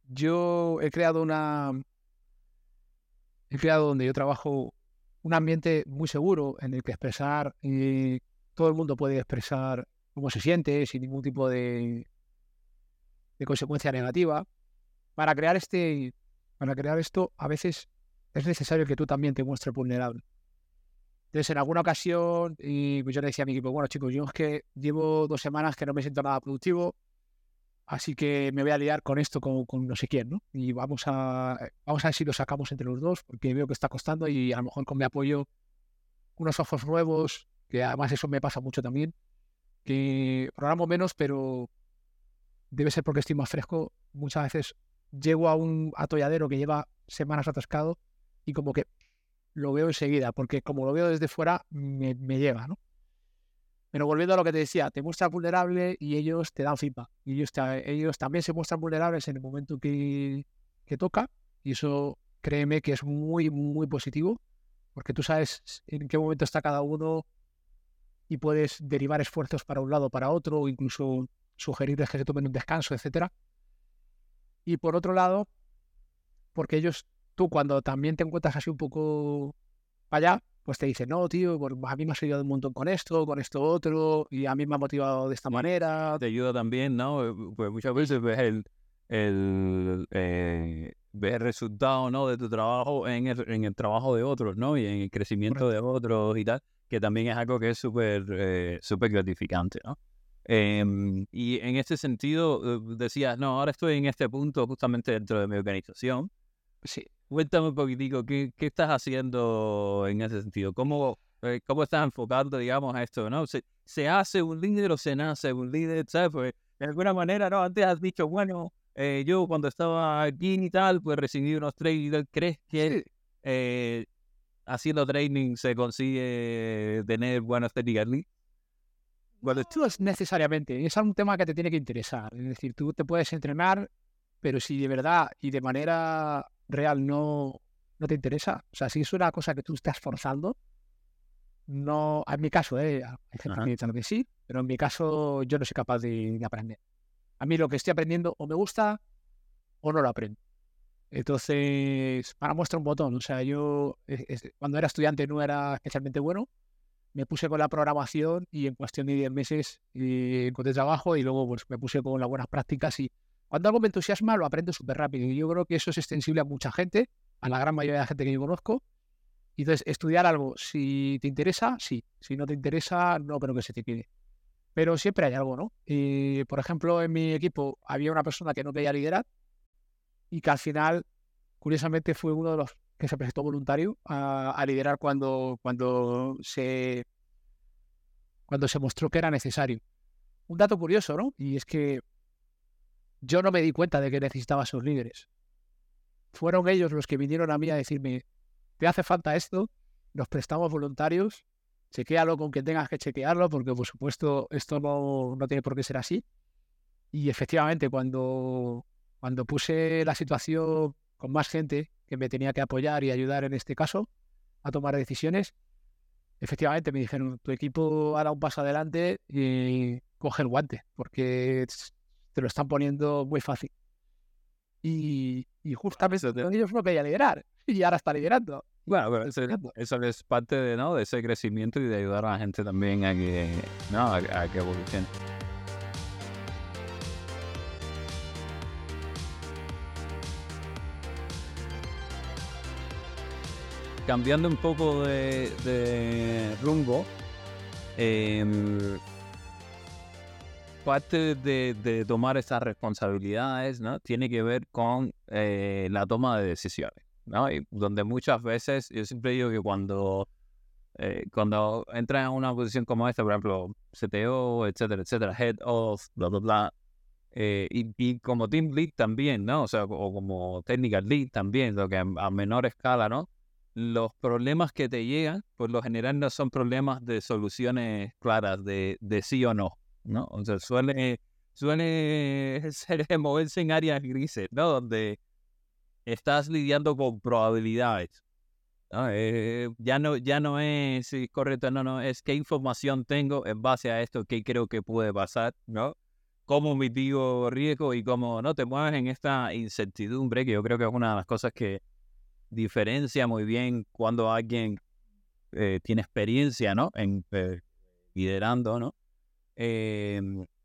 yo he creado una... He creado donde yo trabajo un ambiente muy seguro en el que expresar, y todo el mundo puede expresar cómo se siente sin ningún tipo de, consecuencia negativa para crear este, para crear esto, a veces es necesario que tú también te muestres vulnerable. Entonces, en alguna ocasión, y pues yo le decía a mi equipo, bueno, chicos, yo es que llevo dos semanas que no me siento nada productivo, así que me voy a liar con esto, con, con, no sé quién, ¿no? Y vamos a, vamos a ver si lo sacamos entre los dos, porque veo que está costando y a lo mejor con mi apoyo, unos ojos nuevos, que además eso me pasa mucho también, que programo menos, pero debe ser porque estoy más fresco. Muchas veces llego a un atolladero que lleva semanas atascado y como que lo veo enseguida, porque como lo veo desde fuera, me, llega, ¿no? Pero volviendo a lo que te decía, te muestras vulnerable y ellos te dan feedback. Y ellos, ellos también se muestran vulnerables en el momento que, que toca. Y eso, créeme que es muy, muy positivo, porque tú sabes en qué momento está cada uno y puedes derivar esfuerzos para un lado, para otro, o incluso sugerirles que se tomen un descanso, etcétera. Y por otro lado, porque ellos, tú cuando también te encuentras así un poco allá, pues te dicen, no, tío, a mí me ha ayudado un montón con esto, con esto otro, y a mí me ha motivado de esta manera. Te ayuda también, ¿no? Eh, pues muchas veces ves el, el, eh, ves el resultado, ¿no? De tu trabajo en el, en el trabajo de otros, ¿no? Y en el crecimiento de otros y tal, que también es algo que es súper eh, súper gratificante, ¿no? Em, y en este sentido, eh, decías, no, ahora estoy en este punto justamente dentro de mi organización. Sí. Cuéntame un poquitico, ¿qué, qué estás haciendo en ese sentido? ¿Cómo, eh, cómo estás enfocando, digamos, a esto? ¿no? ¿Se, ¿Se, hace un líder o se nace un líder? ¿Sabes? Pues, de alguna manera, ¿no? Antes has dicho, bueno, eh, yo cuando estaba aquí y tal, pues recibí unos trainings. ¿Crees que haciendo training se consigue tener buenos técnicas bueno, tú es necesariamente, es un tema que te tiene que interesar. Es decir, tú te puedes entrenar, pero si de verdad y de manera real no, no te interesa, o sea, si es una cosa que tú estás forzando, no, en mi caso, ¿eh? hay gente que dice que sí, pero en mi caso yo no soy capaz de, aprender. A mí lo que estoy aprendiendo o me gusta o no lo aprendo. Entonces, para muestra un botón, o sea, yo cuando era estudiante no era especialmente bueno, me puse con la programación y en cuestión de 10 meses eh, encontré trabajo y luego pues, me puse con las buenas prácticas y cuando algo me entusiasma lo aprendo súper rápido y yo creo que eso es extensible a mucha gente, a la gran mayoría de la gente que yo conozco. Entonces, estudiar algo, si te interesa, sí. Si no te interesa, no pero que se te quede. pero siempre hay algo, ¿no? Y, por ejemplo, en mi equipo había una persona que no quería liderar y que al final, curiosamente, fue uno de los que se presentó voluntario a, liderar cuando, cuando, se, cuando se mostró que era necesario. Un dato curioso, ¿no? Y es que yo no me di cuenta de que necesitaba esos líderes. Fueron ellos los que vinieron a mí a decirme, te hace falta esto, nos prestamos voluntarios, chequéalo con quien tengas que chequearlo, porque por supuesto esto no, no tiene por qué ser así. Y efectivamente, cuando, cuando puse la situación con más gente que me tenía que apoyar y ayudar en este caso a tomar decisiones, efectivamente me dijeron, tu equipo hará un paso adelante y coge el guante, porque te lo están poniendo muy fácil. Y, y justamente ellos no querían liderar (laughs) y ahora está liderando. Bueno, pero eso, es parte de, ¿no? de ese crecimiento y de ayudar a la gente también a que, ¿no? a, que evolucione. Cambiando un poco de, rumbo, em, parte de, tomar esas responsabilidades ¿no? tiene que ver con eh, la toma de decisiones. ¿no? Y donde muchas veces, yo siempre digo que cuando, eh, cuando entras en una posición como esta, por ejemplo, CTO, etcétera, etcétera, head of, bla, bla, bla, eh, y, como team lead también, ¿no? O sea, o como technical lead también, lo que a, menor escala, ¿no? Los problemas que te llegan, por lo general no son problemas de soluciones claras, de, de sí o no, ¿no? O sea, suele, suele (laughs) ser moverse en áreas grises, ¿no? Donde estás lidiando con probabilidades. Eh, ya, no, ya no es si correcto, no, no, es qué información tengo en base a esto, qué creo que puede pasar, ¿no? Cómo mitigo riesgo y cómo no te mueves en esta incertidumbre, que yo creo que es una de las cosas que diferencia muy bien cuando alguien eh, tiene experiencia, ¿no? En eh, liderando, ¿no?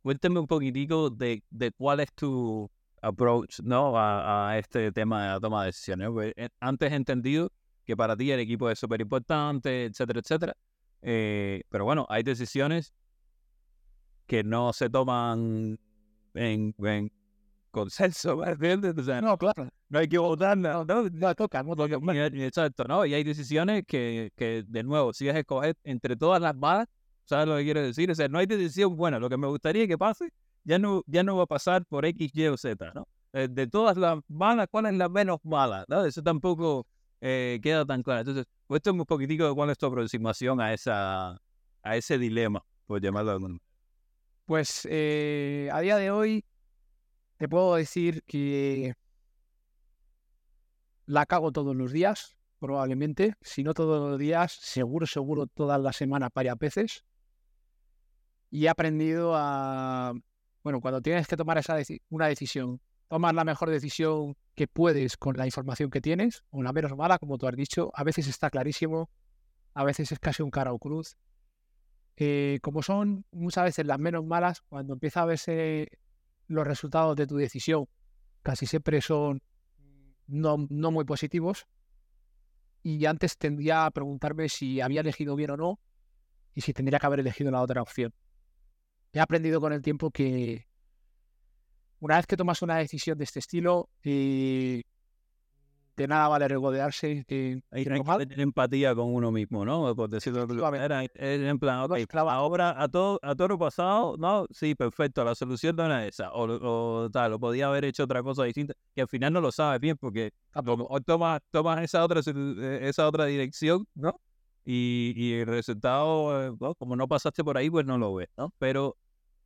cuéntame un poquitico de, de cuál es tu, approach ¿no? a, este tema de la toma de decisiones. Pues, eh, antes he entendido que para ti el equipo es súper importante, etcétera, etcétera. Eh, pero bueno, hay decisiones que no se toman en, consenso, no, claro. No hay que votar, no, no, no toca, no toca. Exacto, ¿no? Y hay decisiones que, que, de nuevo, si es escoger entre todas las balas, ¿sabes lo que quiero decir? O sea, no hay decisión buena. Lo que me gustaría que pase ya no, ya no va a pasar por X, Y o Z, ¿no? Eh, de todas las malas, ¿cuál es la menos mala? ¿no? Eso tampoco eh, queda tan claro. Entonces, cuéntame un poquitico de cuál es tu aproximación a, esa, a ese dilema, por llamarlo de alguna Pues eh, a día de hoy te puedo decir que la cago todos los días, probablemente. Si no todos los días, seguro, seguro todas las semanas varias veces. Y he aprendido a, bueno, cuando tienes que tomar esa una decisión, tomas la mejor decisión que puedes con la información que tienes, o la menos mala, como tú has dicho. A veces está clarísimo, a veces es casi un cara o cruz. Eh, como son muchas veces las menos malas, cuando empieza a verse los resultados de tu decisión, casi siempre son no, muy positivos. Y antes tendría a preguntarme si había elegido bien o no y si tendría que haber elegido la otra opción he aprendido con el tiempo que una vez que tomas una decisión de este estilo, eh, de nada vale regodearse. Hay que tener empatía con uno mismo, ¿no? Por decirlo de manera. En plan, ok, ahora a todo, a todo lo pasado, ¿no? Sí, perfecto, la solución no era esa. O, tal, o podía haber hecho otra cosa distinta, que al final no lo sabes bien, porque o tomas, tomas esa, otra, eh, esa otra dirección, ¿no? Y, el resultado, eh, como no pasaste por ahí, pues no lo ves, ¿no? Pero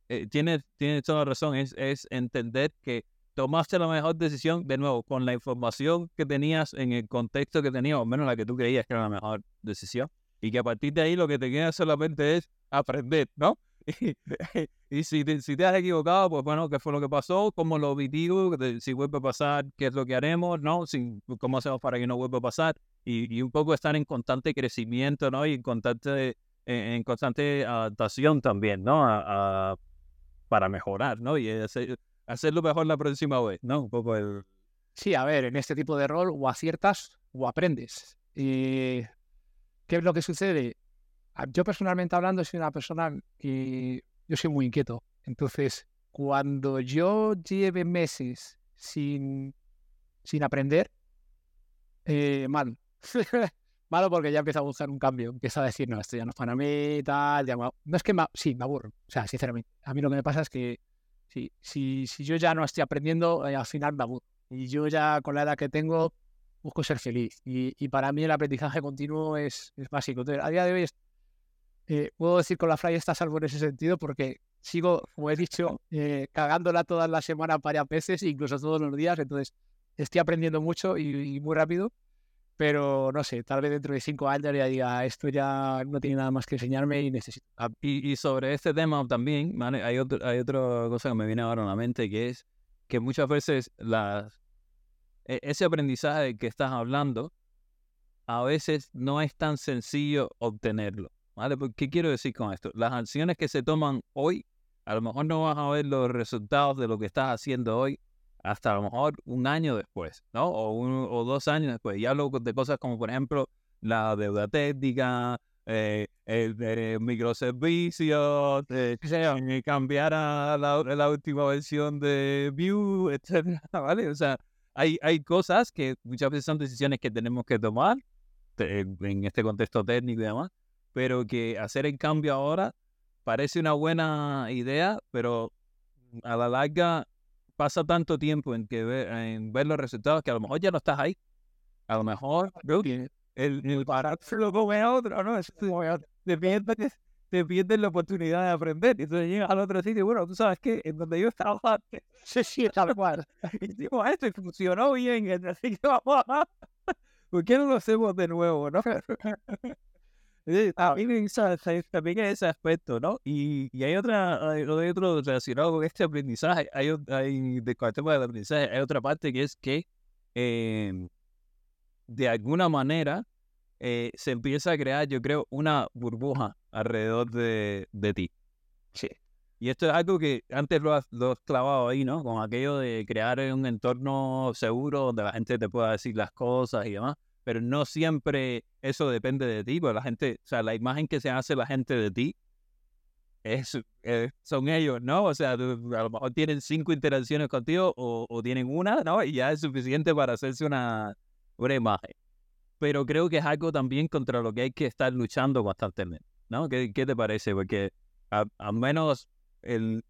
eh, tienes, toda la razón, es, es entender que tomaste la mejor decisión, de nuevo, con la información que tenías en el contexto que tenías, o menos la que tú creías que era la mejor decisión, y que a partir de ahí lo que te queda solamente es aprender, ¿no? (laughs) Y, si, te, si te has equivocado, pues bueno, ¿qué fue lo que pasó? ¿Cómo lo digo? Si vuelve a pasar, ¿qué es lo que haremos? ¿No? Si, ¿Cómo hacemos para que no vuelva a pasar? Y, y un poco estar en constante crecimiento, ¿no? Y en constante, en, constante adaptación también, ¿no? A, para mejorar, ¿no? Y hacer, hacerlo mejor la próxima vez, ¿no? Un poco el... Sí, a ver, en este tipo de rol o aciertas o aprendes. Y ¿Qué es lo que sucede? Ah, yo personalmente hablando soy una persona que yo soy muy inquieto. Entonces, cuando yo lleve meses sin, sin aprender, eh, mal. (laughs) Malo porque ya empieza a buscar un cambio, empieza a decir, no, esto ya no es para mí, tal, ya No es que, sí, me aburro, o sea, sinceramente. A mí lo que me pasa es que si, si, si yo ya no estoy aprendiendo, eh, al final me aburro. Y yo ya con la edad que tengo busco ser feliz. Y, y para mí el aprendizaje continuo es, es básico. Entonces, a día de hoy eh, puedo decir con la Fly está salvo en ese sentido porque sigo, como he dicho, (laughs) eh, cagándola todas las semanas varias veces, incluso todos los días. Entonces, estoy aprendiendo mucho y muy rápido pero no sé, tal vez dentro de cinco años ya diga, esto ya no tiene nada más que enseñarme y necesito. Ah, y, sobre este tema también, hay, otro, hay otra cosa que me viene ahora a la mente, que es que muchas veces las, e, ese aprendizaje que estás hablando, a veces no es tan sencillo obtenerlo. ¿vale? ¿Qué quiero decir con esto? Las acciones que se toman hoy, a lo mejor no vas a ver los resultados de lo que estás haciendo hoy hasta a lo mejor un año después, ¿no? O, o dos años después. Ya hablo de cosas como, por ejemplo, la deuda técnica, eh, el, el, microservicios, eh, cambiar a la, la, última versión de Vue, etcétera, (laughs) ¿vale? O sea, hay, hay cosas que muchas veces son decisiones que tenemos que tomar en este contexto técnico y demás, pero que hacer el cambio ahora parece una buena idea, pero a la larga pasa tanto tiempo en que ver, en ver los resultados que a lo mejor ya no estás ahí. A lo mejor el, el se lo come a otro, ¿no? pierdes, te la oportunidad de aprender. Y entonces llegas al otro sitio, bueno, tú sabes que en donde yo estaba antes, (laughs) sí, sí, tal cual. Hicimos esto y funcionó bien, así que vamos a... (laughs) ¿Por qué no lo hacemos de nuevo, no? A mí me gusta también ese aspecto, ¿no? Y, y hay otra, hay, otro relacionado con este aprendizaje, hay, hay de, con el tema del aprendizaje, hay otra parte que es que eh, de alguna manera eh, se empieza a crear, yo creo, una burbuja alrededor de, de ti. Sí. Y esto es algo que antes lo has, lo has, clavado ahí, ¿no? Con aquello de crear un entorno seguro donde la gente te pueda decir las cosas y demás pero no siempre eso depende de ti, porque la gente, o sea, la imagen que se hace la gente de ti es, eh, son ellos, ¿no? O sea, a lo mejor tienen cinco interacciones contigo o, tienen una, ¿no? Y ya es suficiente para hacerse una, una imagen. Pero creo que es algo también contra lo que hay que estar luchando constantemente, ¿no? ¿Qué, qué te parece? Porque al menos el,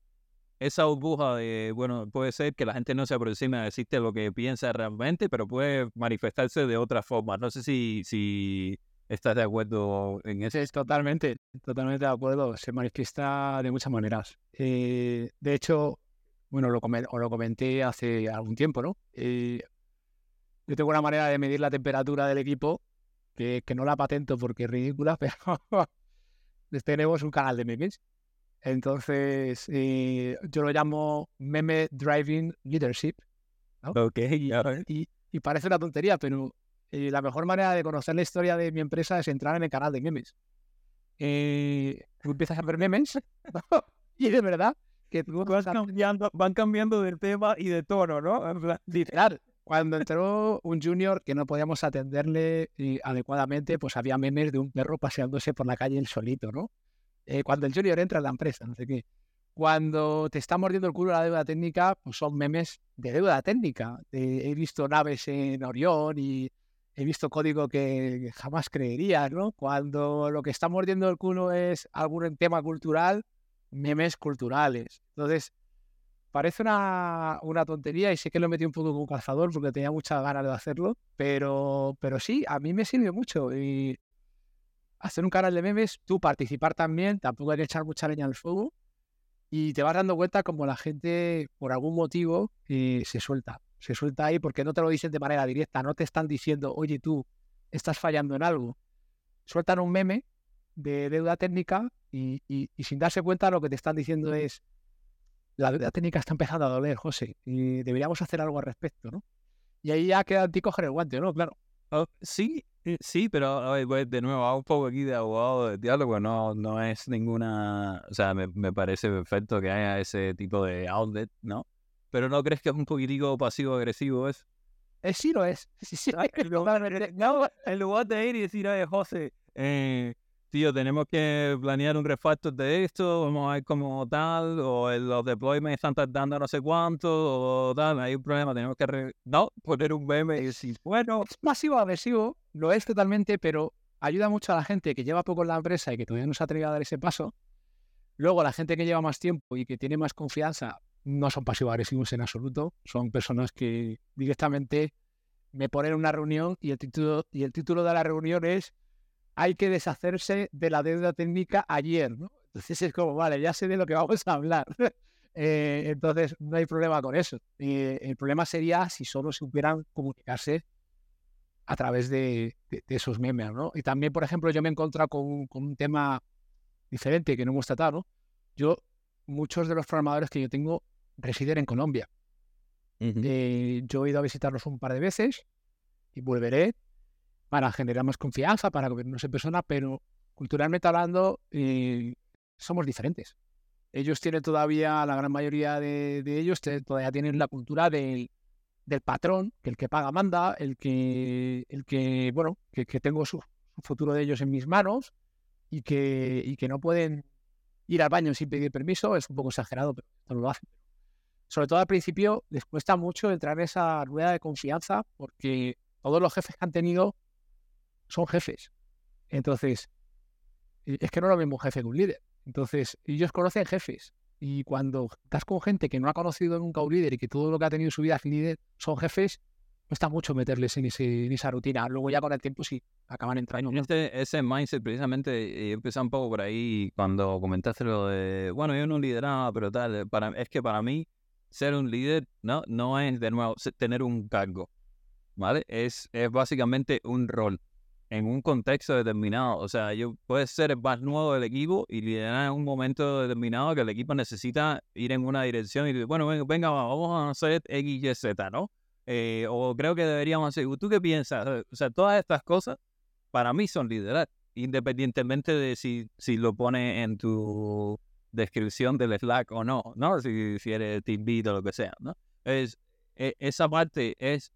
esa burbuja de, bueno, puede ser que la gente no se aproxime a decirte lo que piensa realmente, pero puede manifestarse de otra forma. No sé si, si estás de acuerdo en eso. Sí, totalmente, totalmente de acuerdo. Se manifiesta de muchas maneras. Eh, de hecho, bueno, lo, os lo comenté hace algún tiempo, ¿no? Eh, yo tengo una manera de medir la temperatura del equipo que, que no la patento porque es ridícula, (laughs) pero tenemos un canal de memes entonces, eh, yo lo llamo Meme Driving Leadership. Ok, y, y, parece una tontería, pero eh, la mejor manera de conocer la historia de mi empresa es entrar en el canal de memes. Eh, tú empiezas a ver memes (laughs) y de verdad que tú vas cambiando, van cambiando de tema y de tono, ¿no? Literal. Cuando entró un junior que no podíamos atenderle adecuadamente, pues había memes de un perro paseándose por la calle el solito, ¿no? Eh, cuando el junior entra en la empresa, no sé qué. Cuando te está mordiendo el culo la deuda técnica, pues son memes de deuda técnica. he visto naves en Orión y he visto código que jamás creerías, ¿no? Cuando lo que está mordiendo el culo es algún tema cultural, memes culturales. Entonces, parece una, una, tontería y sé que lo metí un poco como calzador porque tenía muchas ganas de hacerlo, pero, pero sí, a mí me sirve mucho y hacer un canal de memes, tú participar también, tampoco hay que echar mucha leña al fuego y te vas dando cuenta como la gente, por algún motivo, eh, se suelta. Se suelta ahí porque no te lo dicen de manera directa, no te están diciendo, oye tú, estás fallando en algo. Sueltan un meme de deuda técnica y, sin darse cuenta lo que te están diciendo es, la deuda técnica está empezando a doler, José, y deberíamos hacer algo al respecto, ¿no? Y ahí ya queda ti coger el guante, ¿no? Claro. Oh, sí, eh, sí, pero pues, de nuevo, hago un poco aquí de abogado de diálogo, no, no es ninguna, o sea, me, me parece perfecto que haya ese tipo de outlet, ¿no? Pero ¿no crees que es un poquitico pasivo-agresivo eso? Eh, sí lo es. (laughs) Sí, sí, en lugar de ir y decir, oye, José, eh, tío, tenemos que planear un refactor de esto, vamos a ver cómo tal, o el- los deployments están tardando no sé cuánto, o tal, hay un problema, tenemos que, re- no, poner un meme y decir, bueno, Es pasivo agresivo, lo es totalmente, pero ayuda mucho a la gente que lleva poco en la empresa y que todavía no se ha atrevido a dar ese paso. Luego, la gente que lleva más tiempo y que tiene más confianza no son pasivo-agresivos en absoluto. Son personas que directamente me ponen una reunión y el título, y el título de la reunión es hay que deshacerse de la deuda técnica ayer, ¿no? (laughs) Entonces es como, vale, ya sé de lo que vamos a hablar. (laughs) Eh, entonces no hay problema con eso. Eh, el problema sería si solo supieran comunicarse a través de, de- de esos memes, ¿no? Y también, por ejemplo, yo me he encontrado con, un- con un tema diferente que no hemos tratado, ¿no? Yo, muchos de los programadores que yo tengo residen en Colombia. Eh, yo he ido a visitarlos un par de veces y volveré para generar más confianza, para gobernarnos en persona, pero culturalmente hablando, eh, somos diferentes. Ellos tienen todavía, la gran mayoría de, de ellos todavía tienen la cultura del, del patrón, que el que paga manda, el que, el que bueno, que, que tengo su, su futuro de ellos en mis manos y que, y que no pueden ir al baño sin pedir permiso, es un poco exagerado, pero no lo hacen. Sobre todo al principio les cuesta mucho entrar en esa rueda de confianza porque todos los jefes que han tenido son jefes. Entonces, eh, es que no lo mismo un jefe que un líder. Entonces, ellos conocen jefes. Y cuando estás con gente que no ha conocido nunca un líder y que todo lo que ha tenido en su vida es líder son jefes, cuesta mucho meterles en, ese, en esa rutina. Luego ya con el tiempo sí, acaban entrando. Ese, ese mindset, precisamente, eh, empecé un poco por ahí cuando comentaste lo de, bueno, yo no lideraba, pero tal, para, es que para mí ser un líder no, no es, de nuevo, tener un cargo, ¿vale? Es, es básicamente un rol en un contexto determinado. O sea, yo puedes ser el más nuevo del equipo y liderar en un momento determinado que el equipo necesita ir en una dirección y, bueno, venga, venga, vamos a hacer X, Y, Z, ¿no? Eh, o creo que deberíamos hacer. ¿Tú qué piensas? O sea, todas estas cosas para mí son liderar, independientemente de si, si lo pones en tu descripción del Slack o no, ¿no? Si, si eres team o lo que sea, ¿no? Es, e- esa parte es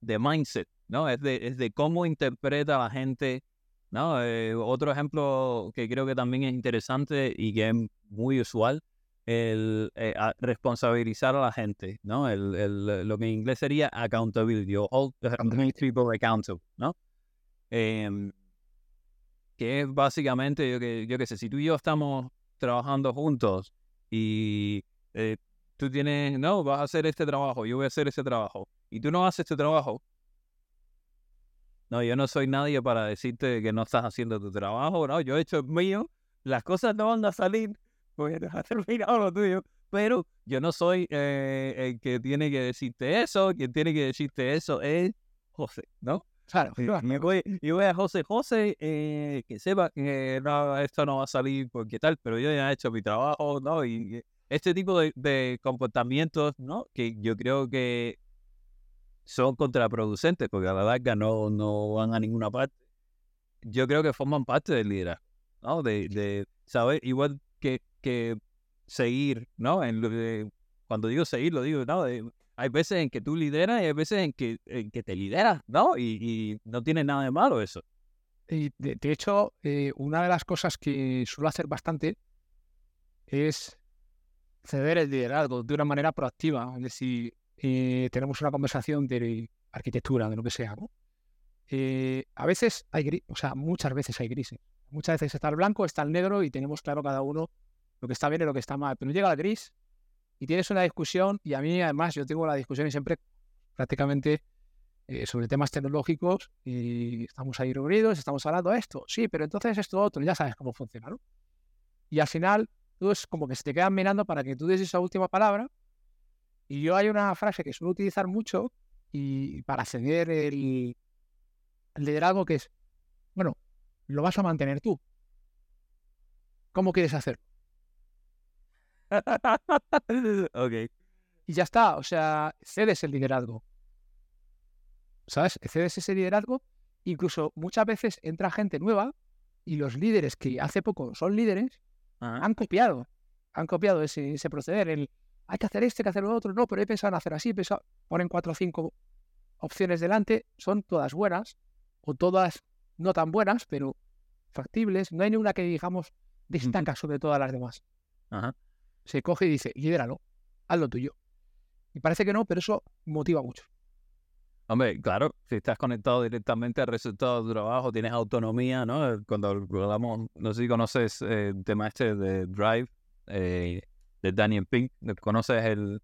de mindset, ¿no? Es de, es de cómo interpreta la gente, ¿no? Eh, otro ejemplo que creo que también es interesante y que es muy usual, el eh, responsabilizar a la gente, ¿no? El, el- lo que en inglés sería accountability, o hold people accountable, ¿no? Em, que es básicamente, yo que, yo que sé, si tú y yo estamos trabajando juntos y eh, tú tienes, no, vas a hacer este trabajo, yo voy a hacer ese trabajo, y tú no haces este trabajo, no, yo no soy nadie para decirte que no estás haciendo tu trabajo, no, yo he hecho el mío, las cosas no van a salir, porque no has terminado lo tuyo, pero yo no soy eh, el que tiene que decirte eso, quien tiene que decirte eso es José, ¿no? Claro, Y me voy, y voy a José, José, eh, que sepa que no, esto no va a salir porque tal, pero yo ya he hecho mi trabajo, ¿no? Y este tipo de, de comportamientos, ¿no? Que yo creo que son contraproducentes porque a la larga no, no van a ninguna parte. Yo creo que forman parte del liderazgo, ¿no? De, de saber, igual que, que seguir, ¿no? En de- cuando digo seguir, lo digo, ¿no? De- hay veces en que tú lideras y hay veces en que, en que te lideras, ¿no? Y, y no tiene nada de malo eso. Y de, de hecho, eh, una de las cosas que suelo hacer bastante es ceder el liderazgo de una manera proactiva. Es decir, eh, tenemos una conversación de arquitectura, de lo que sea, ¿no? Eh, a veces hay gris, o sea, muchas veces hay grises. Muchas veces está el blanco, está el negro y tenemos claro cada uno lo que está bien y lo que está mal. Pero llega el gris y tienes una discusión y a mí además yo tengo la discusión y siempre prácticamente eh, sobre temas tecnológicos y estamos ahí reunidos, estamos hablando de esto, sí, pero entonces esto otro, ya sabes cómo funciona, ¿no? Y al final tú es como que se te quedan mirando para que tú des esa última palabra y yo hay una frase que suelo utilizar mucho y para ceder el, el liderazgo que es, bueno, lo vas a mantener tú. ¿Cómo quieres hacerlo? (laughs) ok. Y ya está, o sea, cedes el liderazgo. ¿Sabes? Cedes ese liderazgo. Incluso muchas veces entra gente nueva y los líderes que hace poco son líderes han copiado. Han copiado ese, ese proceder. El hay que hacer esto, hay que hacer lo otro. No, pero he pensado en hacer así. he pensado- Ponen cuatro o cinco opciones delante. Son todas buenas o todas no tan buenas, pero factibles, no hay ninguna que, digamos, destaca sobre todas las demás. Ajá. Se coge y dice, lidéralo, haz lo tuyo. Y parece que no, pero eso motiva mucho. Hombre, claro, si estás conectado directamente al resultado de tu trabajo, tienes autonomía, ¿no? Cuando hablamos, no sé si conoces eh, el tema este de Drive, eh, de Daniel Pink, ¿conoces el,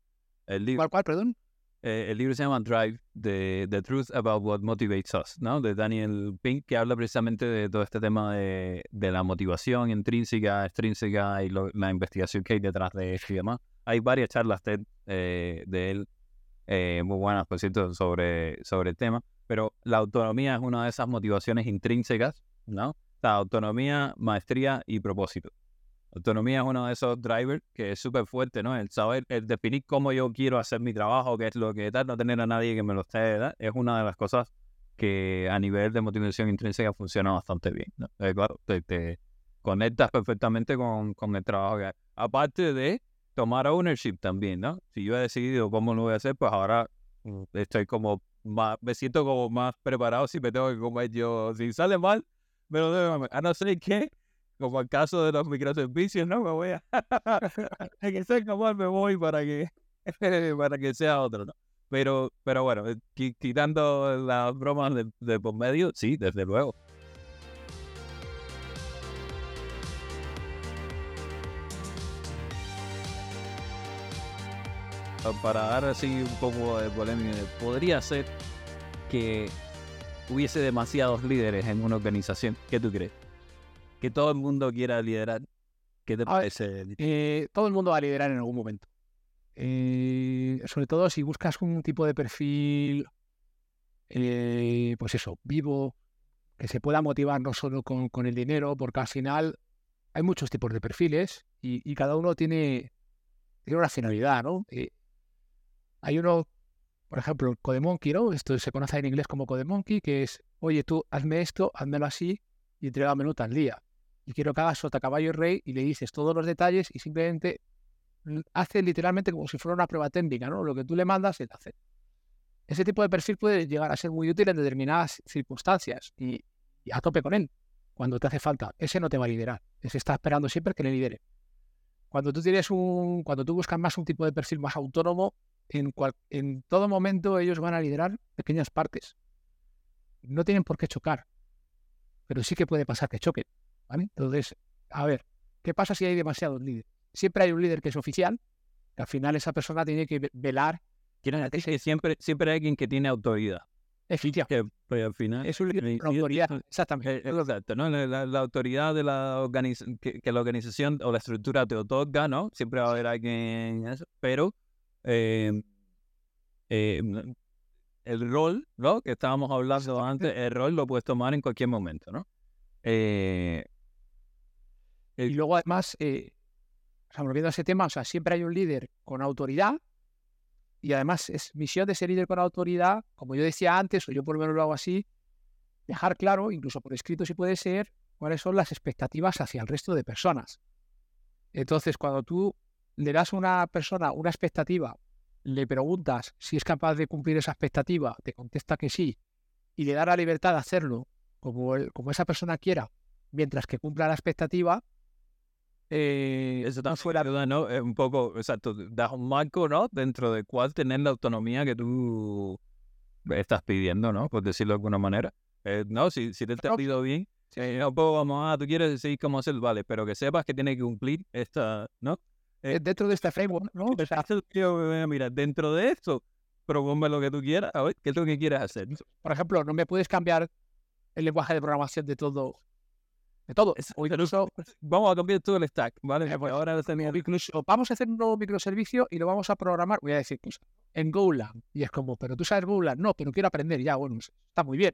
el libro? ¿Cuál, cuál, perdón? Eh, el libro se llama Drive, The, The Truth About What Motivates Us, ¿no? De Daniel Pink, que habla precisamente de todo este tema de, de la motivación intrínseca, extrínseca y la investigación que hay detrás de esto y demás. Hay varias charlas TED de él eh, muy buenas, por cierto, sobre, sobre el tema. Pero la autonomía es una de esas motivaciones intrínsecas, ¿no? La autonomía, maestría y propósito. Autonomía es uno de esos drivers que es súper fuerte, ¿no? El saber, el definir cómo yo quiero hacer mi trabajo, qué es lo que tal, no tener a nadie que me lo esté, es una de las cosas que a nivel de motivación intrínseca funciona bastante bien, ¿no? Eh, claro, te, conectas perfectamente con, con el trabajo que hay. Aparte de tomar ownership también, ¿no? Si yo he decidido cómo lo voy a hacer, pues ahora mm, estoy como más, me siento como más preparado si me tengo que comer yo. Si sale mal, me lo debo A no ser que, como el caso de los microservicios, ¿no? Me voy a... (laughs) que salga mal, me voy para que, (laughs) para que sea otro, ¿no? Pero, pero bueno, eh, quitando las bromas de, de por medio, sí, desde luego. para dar así un poco de polémica, podría ser que hubiese demasiados líderes en una organización. ¿Qué tú crees? Que todo el mundo quiera liderar. ¿Qué te parece? Eh, todo el mundo va a liderar en algún momento. Eh, sobre todo si buscas un tipo de perfil, eh, pues eso, vivo, que se pueda motivar no solo con, el dinero, porque al final hay muchos tipos de perfiles y, cada uno tiene, tiene una finalidad, ¿no? Hay uno, por ejemplo, CodeMonkey, ¿no? Esto se conoce en inglés como CodeMonkey, que es, oye, tú hazme esto, házmelo así y menú tal día. Y quiero que hagas sota caballo y rey y le dices todos los detalles y simplemente hace literalmente como si fuera una prueba técnica, ¿no? Lo que tú le mandas, él hace. Ese tipo de perfil puede llegar a ser muy útil en determinadas circunstancias y, a tope con él cuando te hace falta. Ese no te va a liderar. Ese está esperando siempre que le lidere. Cuando tú tienes un, cuando tú buscas más un tipo de perfil más autónomo, en, en todo momento ellos van a liderar pequeñas partes. No tienen por qué chocar, pero sí que puede pasar que choquen. Entonces, a ver, ¿qué pasa si hay demasiados líderes? Siempre hay un líder que es oficial, que al final esa persona tiene que velar. siempre, siempre hay alguien que tiene autoridad. Que, pues, al final, es un líder autoridad, exactamente. Exacto, ¿no? La, autoridad de la organización, que, la organización o la estructura te otorga, ¿no? Siempre va a haber alguien eso, pero eh, eh, el rol, ¿no? Que estábamos hablando antes, el rol lo puedes tomar en cualquier momento, ¿no? Eh, y luego además, volviendo a ese tema, o sea, siempre hay un líder con autoridad y además es misión de ese líder con autoridad, como yo decía antes, o yo por lo menos lo hago así, dejar claro, incluso por escrito si puede ser, cuáles son las expectativas hacia el resto de personas. Entonces, cuando tú le das a una persona una expectativa, le preguntas si es capaz de cumplir esa expectativa, te contesta que sí, y le da la libertad de hacerlo como, como esa persona quiera, mientras que cumpla la expectativa, eh, eso también fuera duda, ¿no? Es un poco, exacto, das un marco, ¿no? Dentro del cual tener la autonomía que tú estás pidiendo, ¿no? Por decirlo de alguna manera. Eh, no, si, si te has entendido bien, no puedo, vamos, ah, tú quieres decir cómo hacer, vale, pero que sepas que tiene que cumplir esta, ¿no? Eh, dentro de este framework, ¿no? mira, dentro de esto, proponme lo que tú quieras, a ver, ¿qué es lo que quieres hacer? Por ejemplo, no me puedes cambiar el lenguaje de programación de todo. De todo. O incluso, vamos a cambiar todo el stack, ¿vale? Eh, pues, ahora incluso vamos a hacer un nuevo microservicio y lo vamos a programar, voy a decir, pues, en Golang. Y es como, pero tú sabes Golang, no, pero quiero aprender ya, bueno, pues, está muy bien.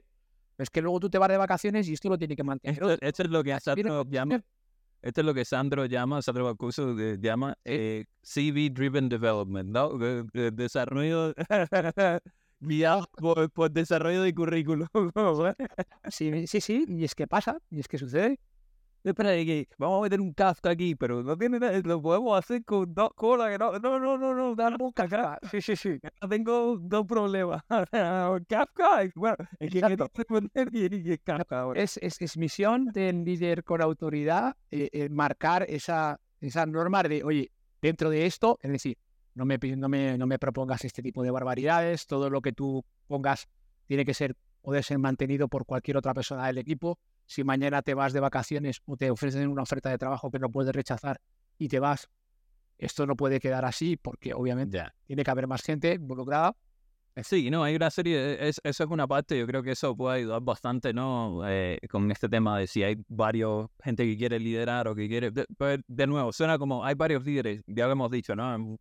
Es que luego tú te vas de vacaciones y esto lo tiene que mantener. Esto, es lo que hace llama esto es lo que Sandro llama, Sandro Bacuso eh, llama eh, CV Driven Development, ¿no? desarrollo (laughs) guiado por, desarrollo de currículum. (laughs) sí, sí, sí, y es que pasa, y es que sucede. espera, que vamos a meter un Kafka aquí, pero no tiene nada, lo podemos hacer con dos colas, que no, no, no, no, no, dale un Kafka. Sí, sí, sí, tengo dos problemas. (laughs) Kafka, bueno, es que Kafka ahora. Es, es, es misión del líder con autoridad eh, eh, marcar esa, esa norma de, oye, dentro de esto, es decir, no me, no, me, no me propongas este tipo de barbaridades, todo lo que tú pongas tiene que ser, poder ser mantenido por cualquier otra persona del equipo. Si mañana te vas de vacaciones o te ofrecen una oferta de trabajo que no puedes rechazar y te vas, esto no puede quedar así porque obviamente Ya. tiene que haber más gente involucrada. Sí, no, hay una serie, es, eso es una parte, yo creo que eso puede ayudar bastante, ¿no? Eh, con este tema de si hay varios, gente que quiere liderar o que quiere, de, pues, de nuevo, suena como hay varios líderes, ya lo hemos dicho, ¿no?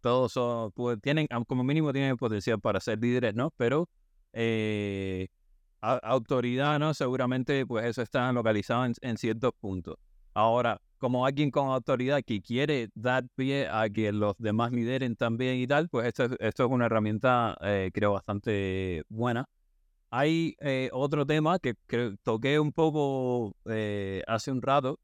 Todos son, pues, tienen, am- como mínimo tienen potencial para ser líderes, ¿no? Pero eh, autoridad, ¿no? Seguramente, pues eso está localizado en, ciertos puntos. Ahora, como alguien con autoridad que quiere dar pie a que los demás lideren también y tal, pues esto, es- esto es una herramienta, eh, creo, bastante buena. Hay eh, otro tema que, toqué un poco hace un rato,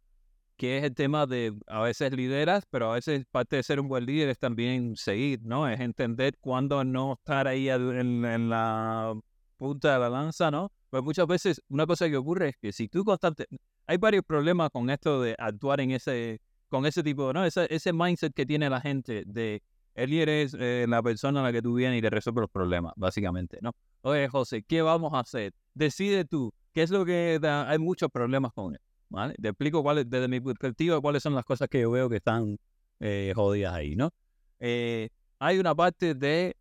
que es el tema de a veces lideras, pero a veces parte de ser un buen líder es también seguir, ¿no? Es entender cuándo no estar ahí en, en la punta de la lanza, ¿no? Pues muchas veces una cosa que ocurre es que si tú constante... Hay varios problemas con esto de actuar en ese, con ese tipo, ¿no? Ese, ese mindset que tiene la gente de el líder es eh, la persona a la que tú vienes y le resuelve los problemas, básicamente, ¿no? Oye, José, ¿qué vamos a hacer? Decide tú. ¿Qué es lo que da? Hay muchos problemas con él, ¿vale? Te explico cuáles, desde mi perspectiva, cuáles son las cosas que yo veo que están eh, jodidas ahí, ¿no? Eh, hay una parte de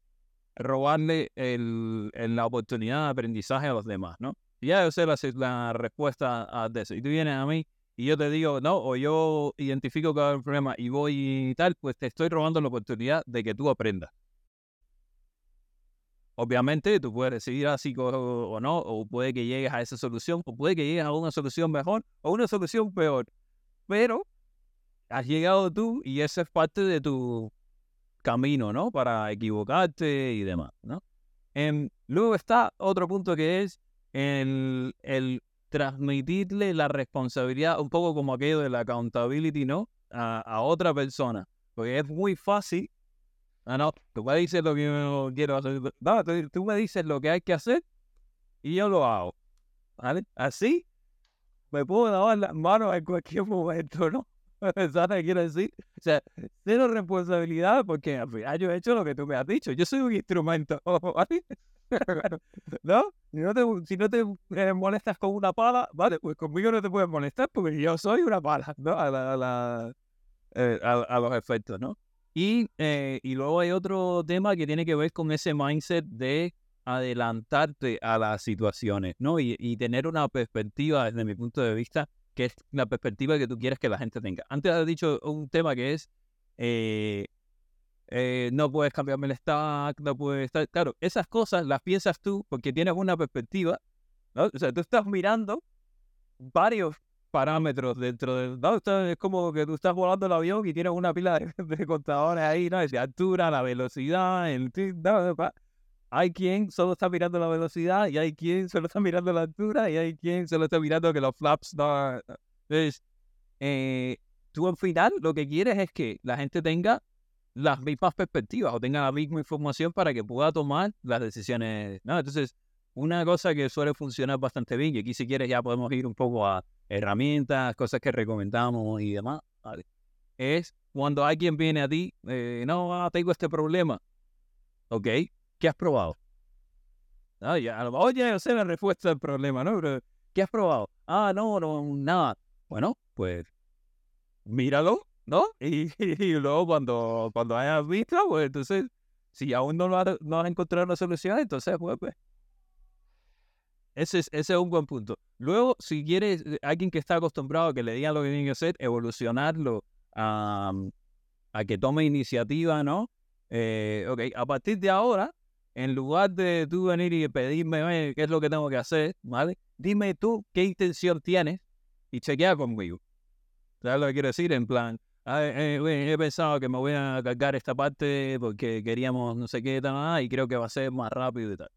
robarle el, el- la oportunidad de aprendizaje a los demás, ¿no? Ya yo sé la, la respuesta a eso. Y tú vienes a mí y yo te digo, no, o yo identifico que hay un problema y voy y tal, pues te estoy robando la oportunidad de que tú aprendas. Obviamente tú puedes decidir así o no, o puede que llegues a esa solución, o puede que llegues a una solución mejor o una solución peor. Pero has llegado tú y esa es parte de tu camino, ¿no? Para equivocarte y demás, ¿no? Em, luego está otro punto que es el, el transmitirle la responsabilidad, un poco como aquello de la accountability, ¿no? A, a otra persona. Porque es muy fácil. Ah, no, tú me dices lo que yo quiero hacer. No, tú, me dices lo que hay que hacer y yo lo hago. ¿Vale? Así me puedo lavar las manos en cualquier momento, ¿no? (laughs) ¿Sabes que quiero decir? O sea, cero responsabilidad porque al yo he hecho lo que tú me has dicho. Yo soy un instrumento, (laughs) ¿vale? (laughs) ¿No? Si no te, eh, molestas con una pala, vale, pues conmigo no te puedes molestar porque yo soy una pala, ¿no? A, eh, los efectos, ¿no? Y, eh, y luego hay otro tema que tiene que ver con ese mindset de adelantarte a las situaciones, ¿no? Y, y tener una perspectiva, desde mi punto de vista, que es la perspectiva que tú quieres que la gente tenga. Antes has dicho un tema que es, eh, eh, no puedes cambiarme el stack, no puedes estar... Claro, esas cosas las piensas tú porque tienes una perspectiva, ¿no? O sea, tú estás mirando varios parámetros dentro del... ¿no? Es como que tú estás volando el avión y tienes una pila de, (laughs) de contadores ahí, ¿no? De altura, la velocidad, el... no, no, Hay quien solo está mirando la velocidad y hay quien solo está mirando la altura y hay quien solo está mirando que los flaps no... Entonces, eh, tú al final lo que quieres es que la gente tenga las mismas perspectivas o tenga la misma información para que pueda tomar las decisiones. ¿no? Entonces, una cosa que suele funcionar bastante bien, y aquí si quieres ya podemos ir un poco a herramientas, cosas que recomendamos y demás, ¿vale? es cuando alguien viene a ti, eh, no, ah, tengo este problema, ¿ok? ¿Qué has probado? Ah, ya, ya yo sé la respuesta al problema, ¿no? Pero, ¿qué has probado? Ah, no, no, nada. Bueno, pues míralo, ¿no? Y, (laughs) y luego cuando, cuando hayas visto, pues entonces, si aún no, lo has, no has encontrado una solución, entonces, pues, pues. Ese es, ese es un buen punto. Luego, si quieres, eh, alguien que está acostumbrado a que le digan lo que tiene que hacer, evolucionarlo a, que tome iniciativa, ¿no? Eh, ok, a partir de ahora, en lugar de tú venir y pedirme "Oye, qué es lo que tengo que hacer, ¿vale? Dime tú qué intención tienes y chequea conmigo. ¿Sabes lo que quiero decir? En plan, "Ah, eh, güey, he pensado que me voy a cargar esta parte porque queríamos no sé qué, tal, y creo que va a ser más rápido y tal.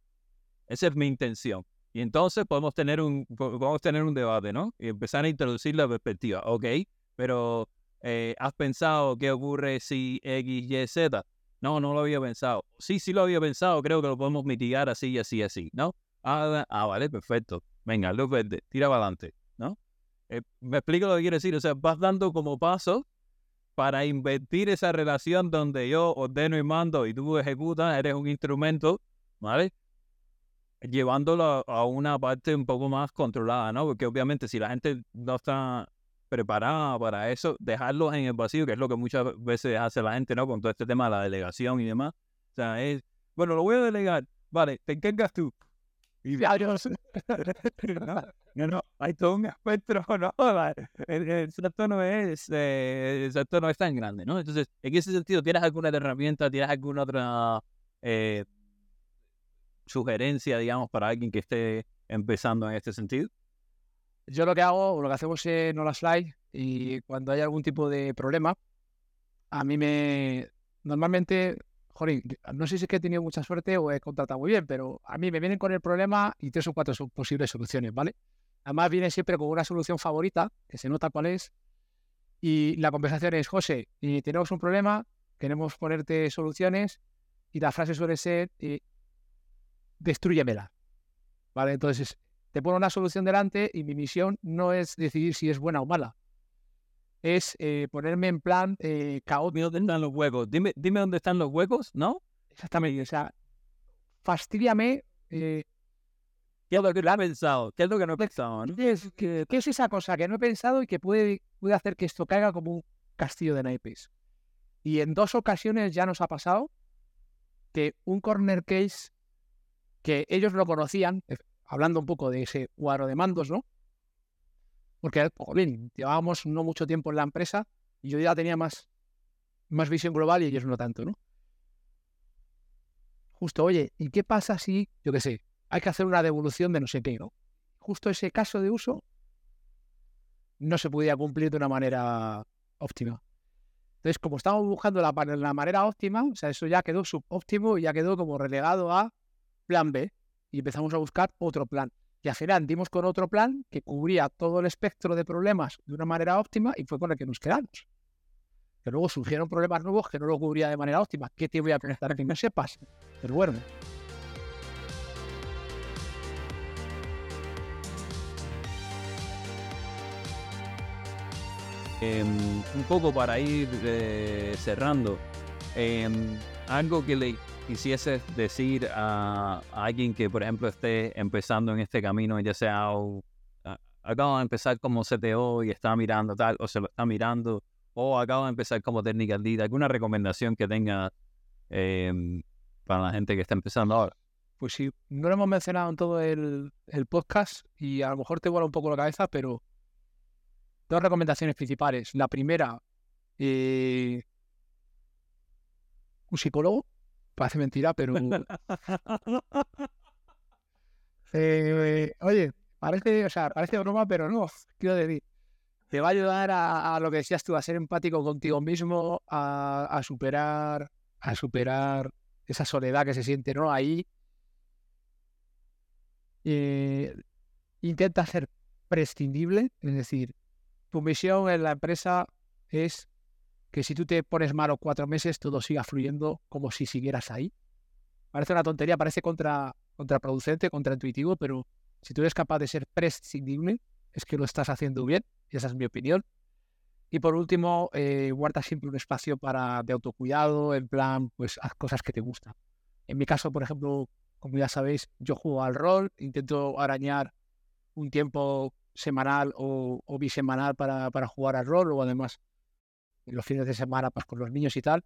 Esa es mi intención. Y entonces podemos tener un, podemos tener un debate, ¿no? Y empezar a introducir la perspectiva. Ok, pero eh, ¿has pensado qué ocurre si X, Y, Z? No, no lo había pensado. Sí, sí lo había pensado, creo que lo podemos mitigar así y así, así, ¿no? Ah, ah vale, perfecto. Venga, luz verde, tira para adelante, ¿no? Eh, me explico lo que quiero decir. O sea, vas dando como pasos para invertir esa relación donde yo ordeno y mando y tú ejecutas, eres un instrumento, ¿vale? Llevándolo a una parte un poco más controlada, ¿no? Porque obviamente si la gente no está preparada para eso, dejarlos en el vacío, que es lo que muchas veces hace la gente, ¿no? Con todo este tema de la delegación y demás. O sea, es, bueno, lo voy a delegar, vale, te encargas tú. Y (laughs) varios. (laughs) no, no, hay todo un espectro, (laughs) ¿no? El, el salto no es, eh, el salto no es tan grande, ¿no? Entonces, en ese sentido, ¿tienes alguna herramienta, tienes alguna otra eh, sugerencia, digamos, para alguien que esté empezando en este sentido? Yo lo que hago, lo que hacemos en Hola Slide, y cuando hay algún tipo de problema, a mí me. Normalmente, joder, no sé si es que he tenido mucha suerte o he contratado muy bien, pero a mí me vienen con el problema y tres o cuatro posibles soluciones, ¿vale? Además, viene siempre con una solución favorita, que se nota cuál es, y la conversación es: José, y tenemos un problema, queremos ponerte soluciones, y la frase suele ser: eh, destruyemela. ¿Vale? Entonces, te pongo una solución delante y mi misión no es decidir si es buena o mala. Es eh, ponerme en plan eh, caótico. ¿Dónde están los huecos? Dime, dime dónde están los huecos, ¿no? Exactamente. O sea, fastidiame. Eh, ¿Qué es lo que no he pensado? ¿Qué es lo que no he pensado? ¿Qué, es, qué, es, esa cosa que no he pensado y que puede, puede hacer que esto caiga como un castillo de naipes? Y en dos ocasiones ya nos ha pasado que un corner case que ellos lo conocían, hablando un poco de ese cuadro de mandos, ¿no? Porque, bien, llevábamos no mucho tiempo en la empresa y yo ya tenía más, más visión global y ellos no tanto, ¿no? Justo, oye, ¿y qué pasa si, yo qué sé, hay que hacer una devolución de no sé qué, ¿no? Justo ese caso de uso no se podía cumplir de una manera óptima. Entonces, como estábamos buscando la manera óptima, o sea, eso ya quedó subóptimo y ya quedó como relegado a plan B y empezamos a buscar otro plan. Y al final dimos con otro plan que cubría todo el espectro de problemas de una manera óptima y fue con el que nos quedamos. Que luego surgieron problemas nuevos que no lo cubría de manera óptima. ¿Qué te voy a preguntar que no sepas? Pero bueno. Em, un poco para ir eh, cerrando, em, algo que le quisieses decir a, alguien que, por ejemplo, esté empezando en este camino, ya sea acaba de empezar como CTO y está mirando tal, o se lo está mirando, o acaba de empezar como técnica lead, alguna recomendación que tenga em, para la gente que está empezando ahora? Pues sí, no lo hemos mencionado en todo el, podcast y a lo mejor te vuela un poco la cabeza, pero dos recomendaciones principales. La primera, eh, un psicólogo Parece mentira, pero. (laughs) Eh, oye, parece, o sea, parece broma, pero no. (laughs) Quiero decir, te va a ayudar a, lo que decías tú, a ser empático contigo mismo, a, superar, a superar esa soledad que se siente, ¿no? Ahí. Eh, intenta ser prescindible, es decir, tu misión en la empresa es que si tú te pones malo cuatro meses, todo siga fluyendo como si siguieras ahí. Parece una tontería, parece contra, contraproducente, contraintuitivo, pero si tú eres capaz de ser prescindible, es que lo estás haciendo bien, y esa es mi opinión. Y por último, eh, guarda siempre un espacio para de autocuidado, en plan, pues haz cosas que te gustan. En mi caso, por ejemplo, como ya sabéis, yo juego al rol, intento arañar un tiempo semanal o, bisemanal para, para, jugar al rol, o además los fines de semana pues con los niños y tal.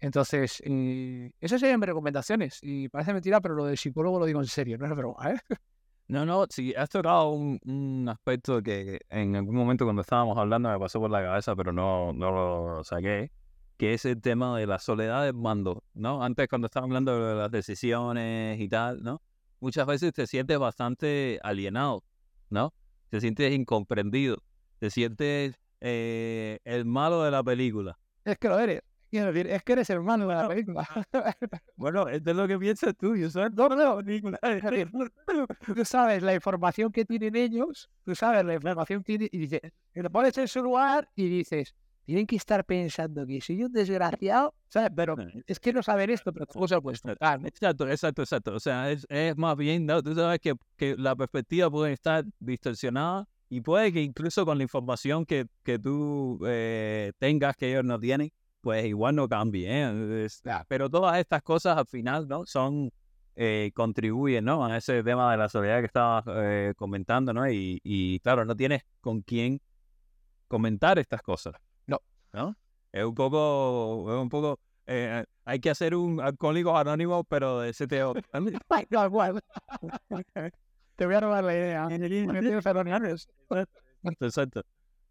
Entonces, eh, esas serían mis recomendaciones. Y parece mentira, pero lo del psicólogo lo digo en serio, no es broma, ¿eh? (laughs) No, no, sí, has tocado un, aspecto que en algún momento cuando estábamos hablando me pasó por la cabeza, pero no, no lo saqué, que es el tema de la soledad del mando, ¿no? Antes cuando estábamos hablando de las decisiones y tal, ¿no? Muchas veces te sientes bastante alienado, ¿no? Te sientes incomprendido, te sientes eh, el malo de la película. Es que lo eres. Quiero decir, es que eres hermano de la película. Bueno, esto es lo que piensas tú, yo soy No, no, decir, Tú sabes la información que tienen ellos, tú sabes la información que tienen, y dices, lo pones en su lugar y dices, tienen que estar pensando que soy un desgraciado, ¿sabes? Pero es que no saben esto, pero ¿cómo se tocar? no? Exacto, exacto, exacto. O sea, es, es más bien, ¿no? tú sabes que, que la perspectiva puede estar distorsionada y puede que incluso con la información que, que tú eh, tengas que ellos no tienen, pues igual no cambie. ¿eh? Es- pero todas estas cosas al final, ¿no? Son, eh, contribuyen, ¿no? A ese tema de la soledad que estabas eh, comentando, ¿no? Y, y claro, no tienes con quién comentar estas cosas. No. ¿No? Es un poco, es un poco, eh, hay que hacer un alcohólico anónimo, pero de CTO. (laughs) (laughs) Te voy a robar la idea. (laughs) Exacto, exacto.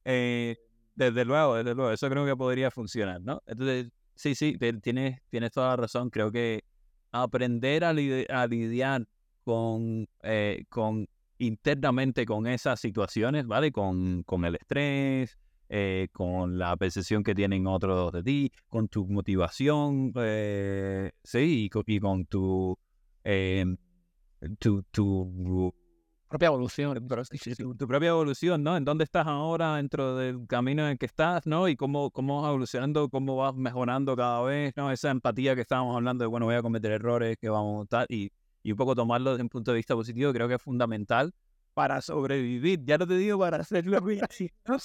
Eh, desde luego, desde luego, eso creo que podría funcionar, ¿no? Entonces, sí, sí, tienes, tienes toda la razón. Creo que aprender a, lidiar con, eh, con internamente con esas situaciones, ¿vale? Con, con el estrés, eh, con la percepción que tienen otros de ti, con tu motivación, eh, sí, y con, y con tu, eh, tu, tu Propia evolución. Tu, tu propia evolución, ¿no? En dónde estás ahora dentro del camino en el que estás, ¿no? Y cómo, cómo vas evolucionando, cómo vas mejorando cada vez, ¿no? Esa empatía que estábamos hablando de, bueno, voy a cometer errores, que vamos a tal, y, y un poco tomarlo desde un punto de vista positivo, creo que es fundamental para sobrevivir. Ya no te digo para hacerlo bien, (laughs) ¿no?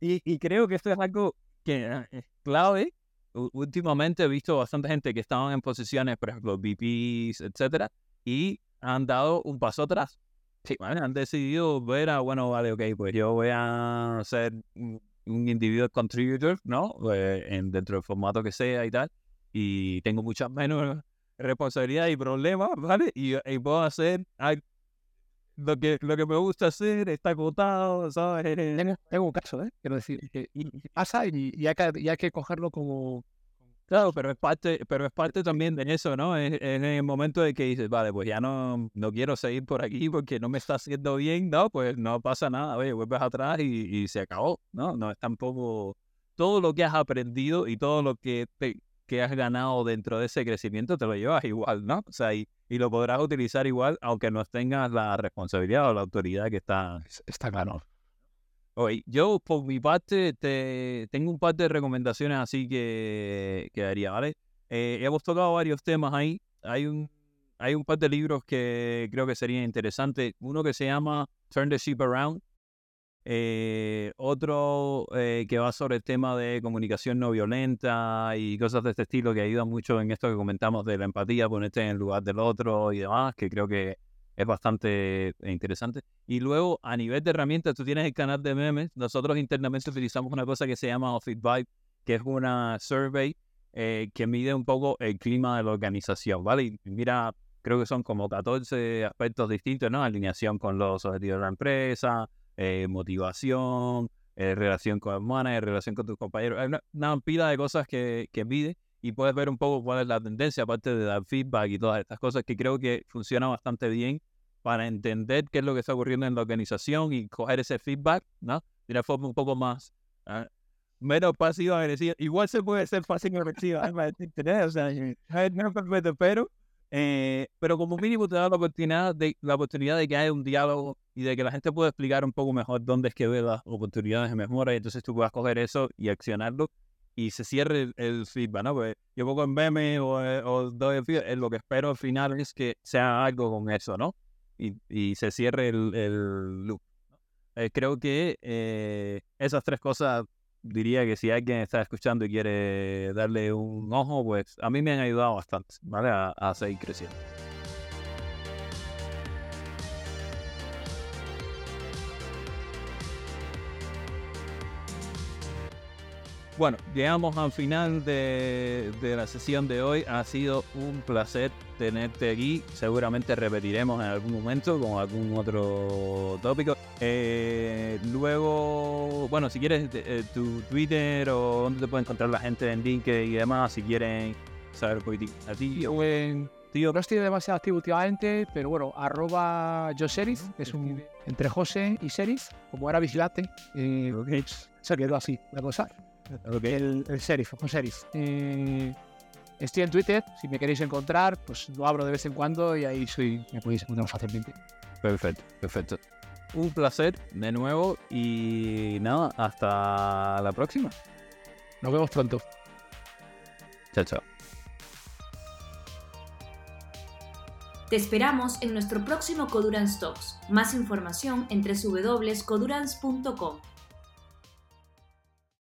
Y, y creo que esto es algo que eh, es clave. U- Últimamente he visto bastante gente que estaban en posiciones, por ejemplo, VPs, etcétera, y han dado un paso atrás. Sí, ¿vale? Han decidido ver a, bueno, vale, ok, pues yo voy a ser un individual contributor, ¿no? Eh, en, dentro del formato que sea y tal, y tengo muchas menos (laughs) responsabilidades y problemas, ¿vale? Y, y puedo hacer lo que, lo que me gusta hacer, está agotado, ¿sabes? Tengo, tengo un caso, ¿eh? Quiero decir, que y- y pasa y, y hay que, y hay que cogerlo como... Claro, pero es parte, pero es parte también de eso, ¿no? Es, en el momento de que dices, vale, pues ya no, no quiero seguir por aquí porque no me está haciendo bien, ¿no? Pues no pasa nada, oye, vuelves atrás y, se acabó, ¿no? No es tampoco todo lo que has aprendido y todo lo que te, que has ganado dentro de ese crecimiento te lo llevas igual, ¿no? O sea, y, y lo podrás utilizar igual aunque no tengas la responsabilidad o la autoridad que está, Está claro. Oye, yo por mi parte te, tengo un par de recomendaciones así que, que haría, ¿vale? Eh, hemos tocado varios temas ahí. Hay un, hay un par de libros que creo que serían interesantes. Uno que se llama Turn the Ship Around. Eh, otro eh, que va sobre el tema de comunicación no violenta y cosas de este estilo que ayudan mucho en esto que comentamos de la empatía, ponerte en el lugar del otro y demás, que creo que es bastante interesante. Y luego, a nivel de herramientas, tú tienes el canal de memes. Nosotros internamente utilizamos una cosa que se llama Feedback, que es una survey eh, que mide un poco el clima de la organización, ¿vale? Y mira, creo que son como 14 aspectos distintos, ¿no? Alineación con los objetivos de la empresa, eh, motivación, eh, relación con el manager, relación con tus compañeros. Hay una, una pila de cosas que, que mide y puedes ver un poco cuál es la tendencia, aparte de dar feedback y todas estas cosas que creo que funciona bastante bien para entender qué es lo que está ocurriendo en la organización y coger ese feedback, ¿no? De una forma un poco más, ah, menos pasiva agresiva. Igual se puede ser fácil agresiva, ¿entendés? O sea, eh, no perfecto, pero, eh, pero como mínimo te da la oportunidad, de, la oportunidad de que haya un diálogo y de que la gente pueda explicar un poco mejor dónde es que ve las oportunidades de mejora y entonces tú puedas coger eso y accionarlo y se cierre el, el feedback, ¿no? Pues yo pongo en meme o, eh, o doy el feedback, eh, lo que espero al final es que sea algo con eso, ¿no? Y, y se cierre el, el loop. Eh, creo que eh, esas tres cosas diría que si alguien está escuchando y quiere darle un ojo, pues a mí me han ayudado bastante, ¿vale? A, a seguir creciendo. Bueno, llegamos al final de, de, la sesión de hoy. Ha sido un placer tenerte aquí. Seguramente repetiremos en algún momento con algún otro tópico. Eh, luego, bueno, si quieres eh, tu Twitter o dónde te puede encontrar la gente en LinkedIn y demás, si quieren saber un poquitito a ti. Yo, en, tío, no estoy demasiado activo últimamente, pero bueno, arroba que es un entre José y Serif, como era vigilante, eh, se quedó así la cosa. El, el sheriff, ojo sheriff. Eh, estoy en Twitter, si me queréis encontrar, pues lo abro de vez en cuando y ahí soy, me podéis encontrar fácilmente. Perfecto, perfecto. Un placer de nuevo y nada, hasta la próxima. Nos vemos pronto. Chao, chao. Te esperamos en nuestro próximo Codurance Talks. Más información en www.codurance.com.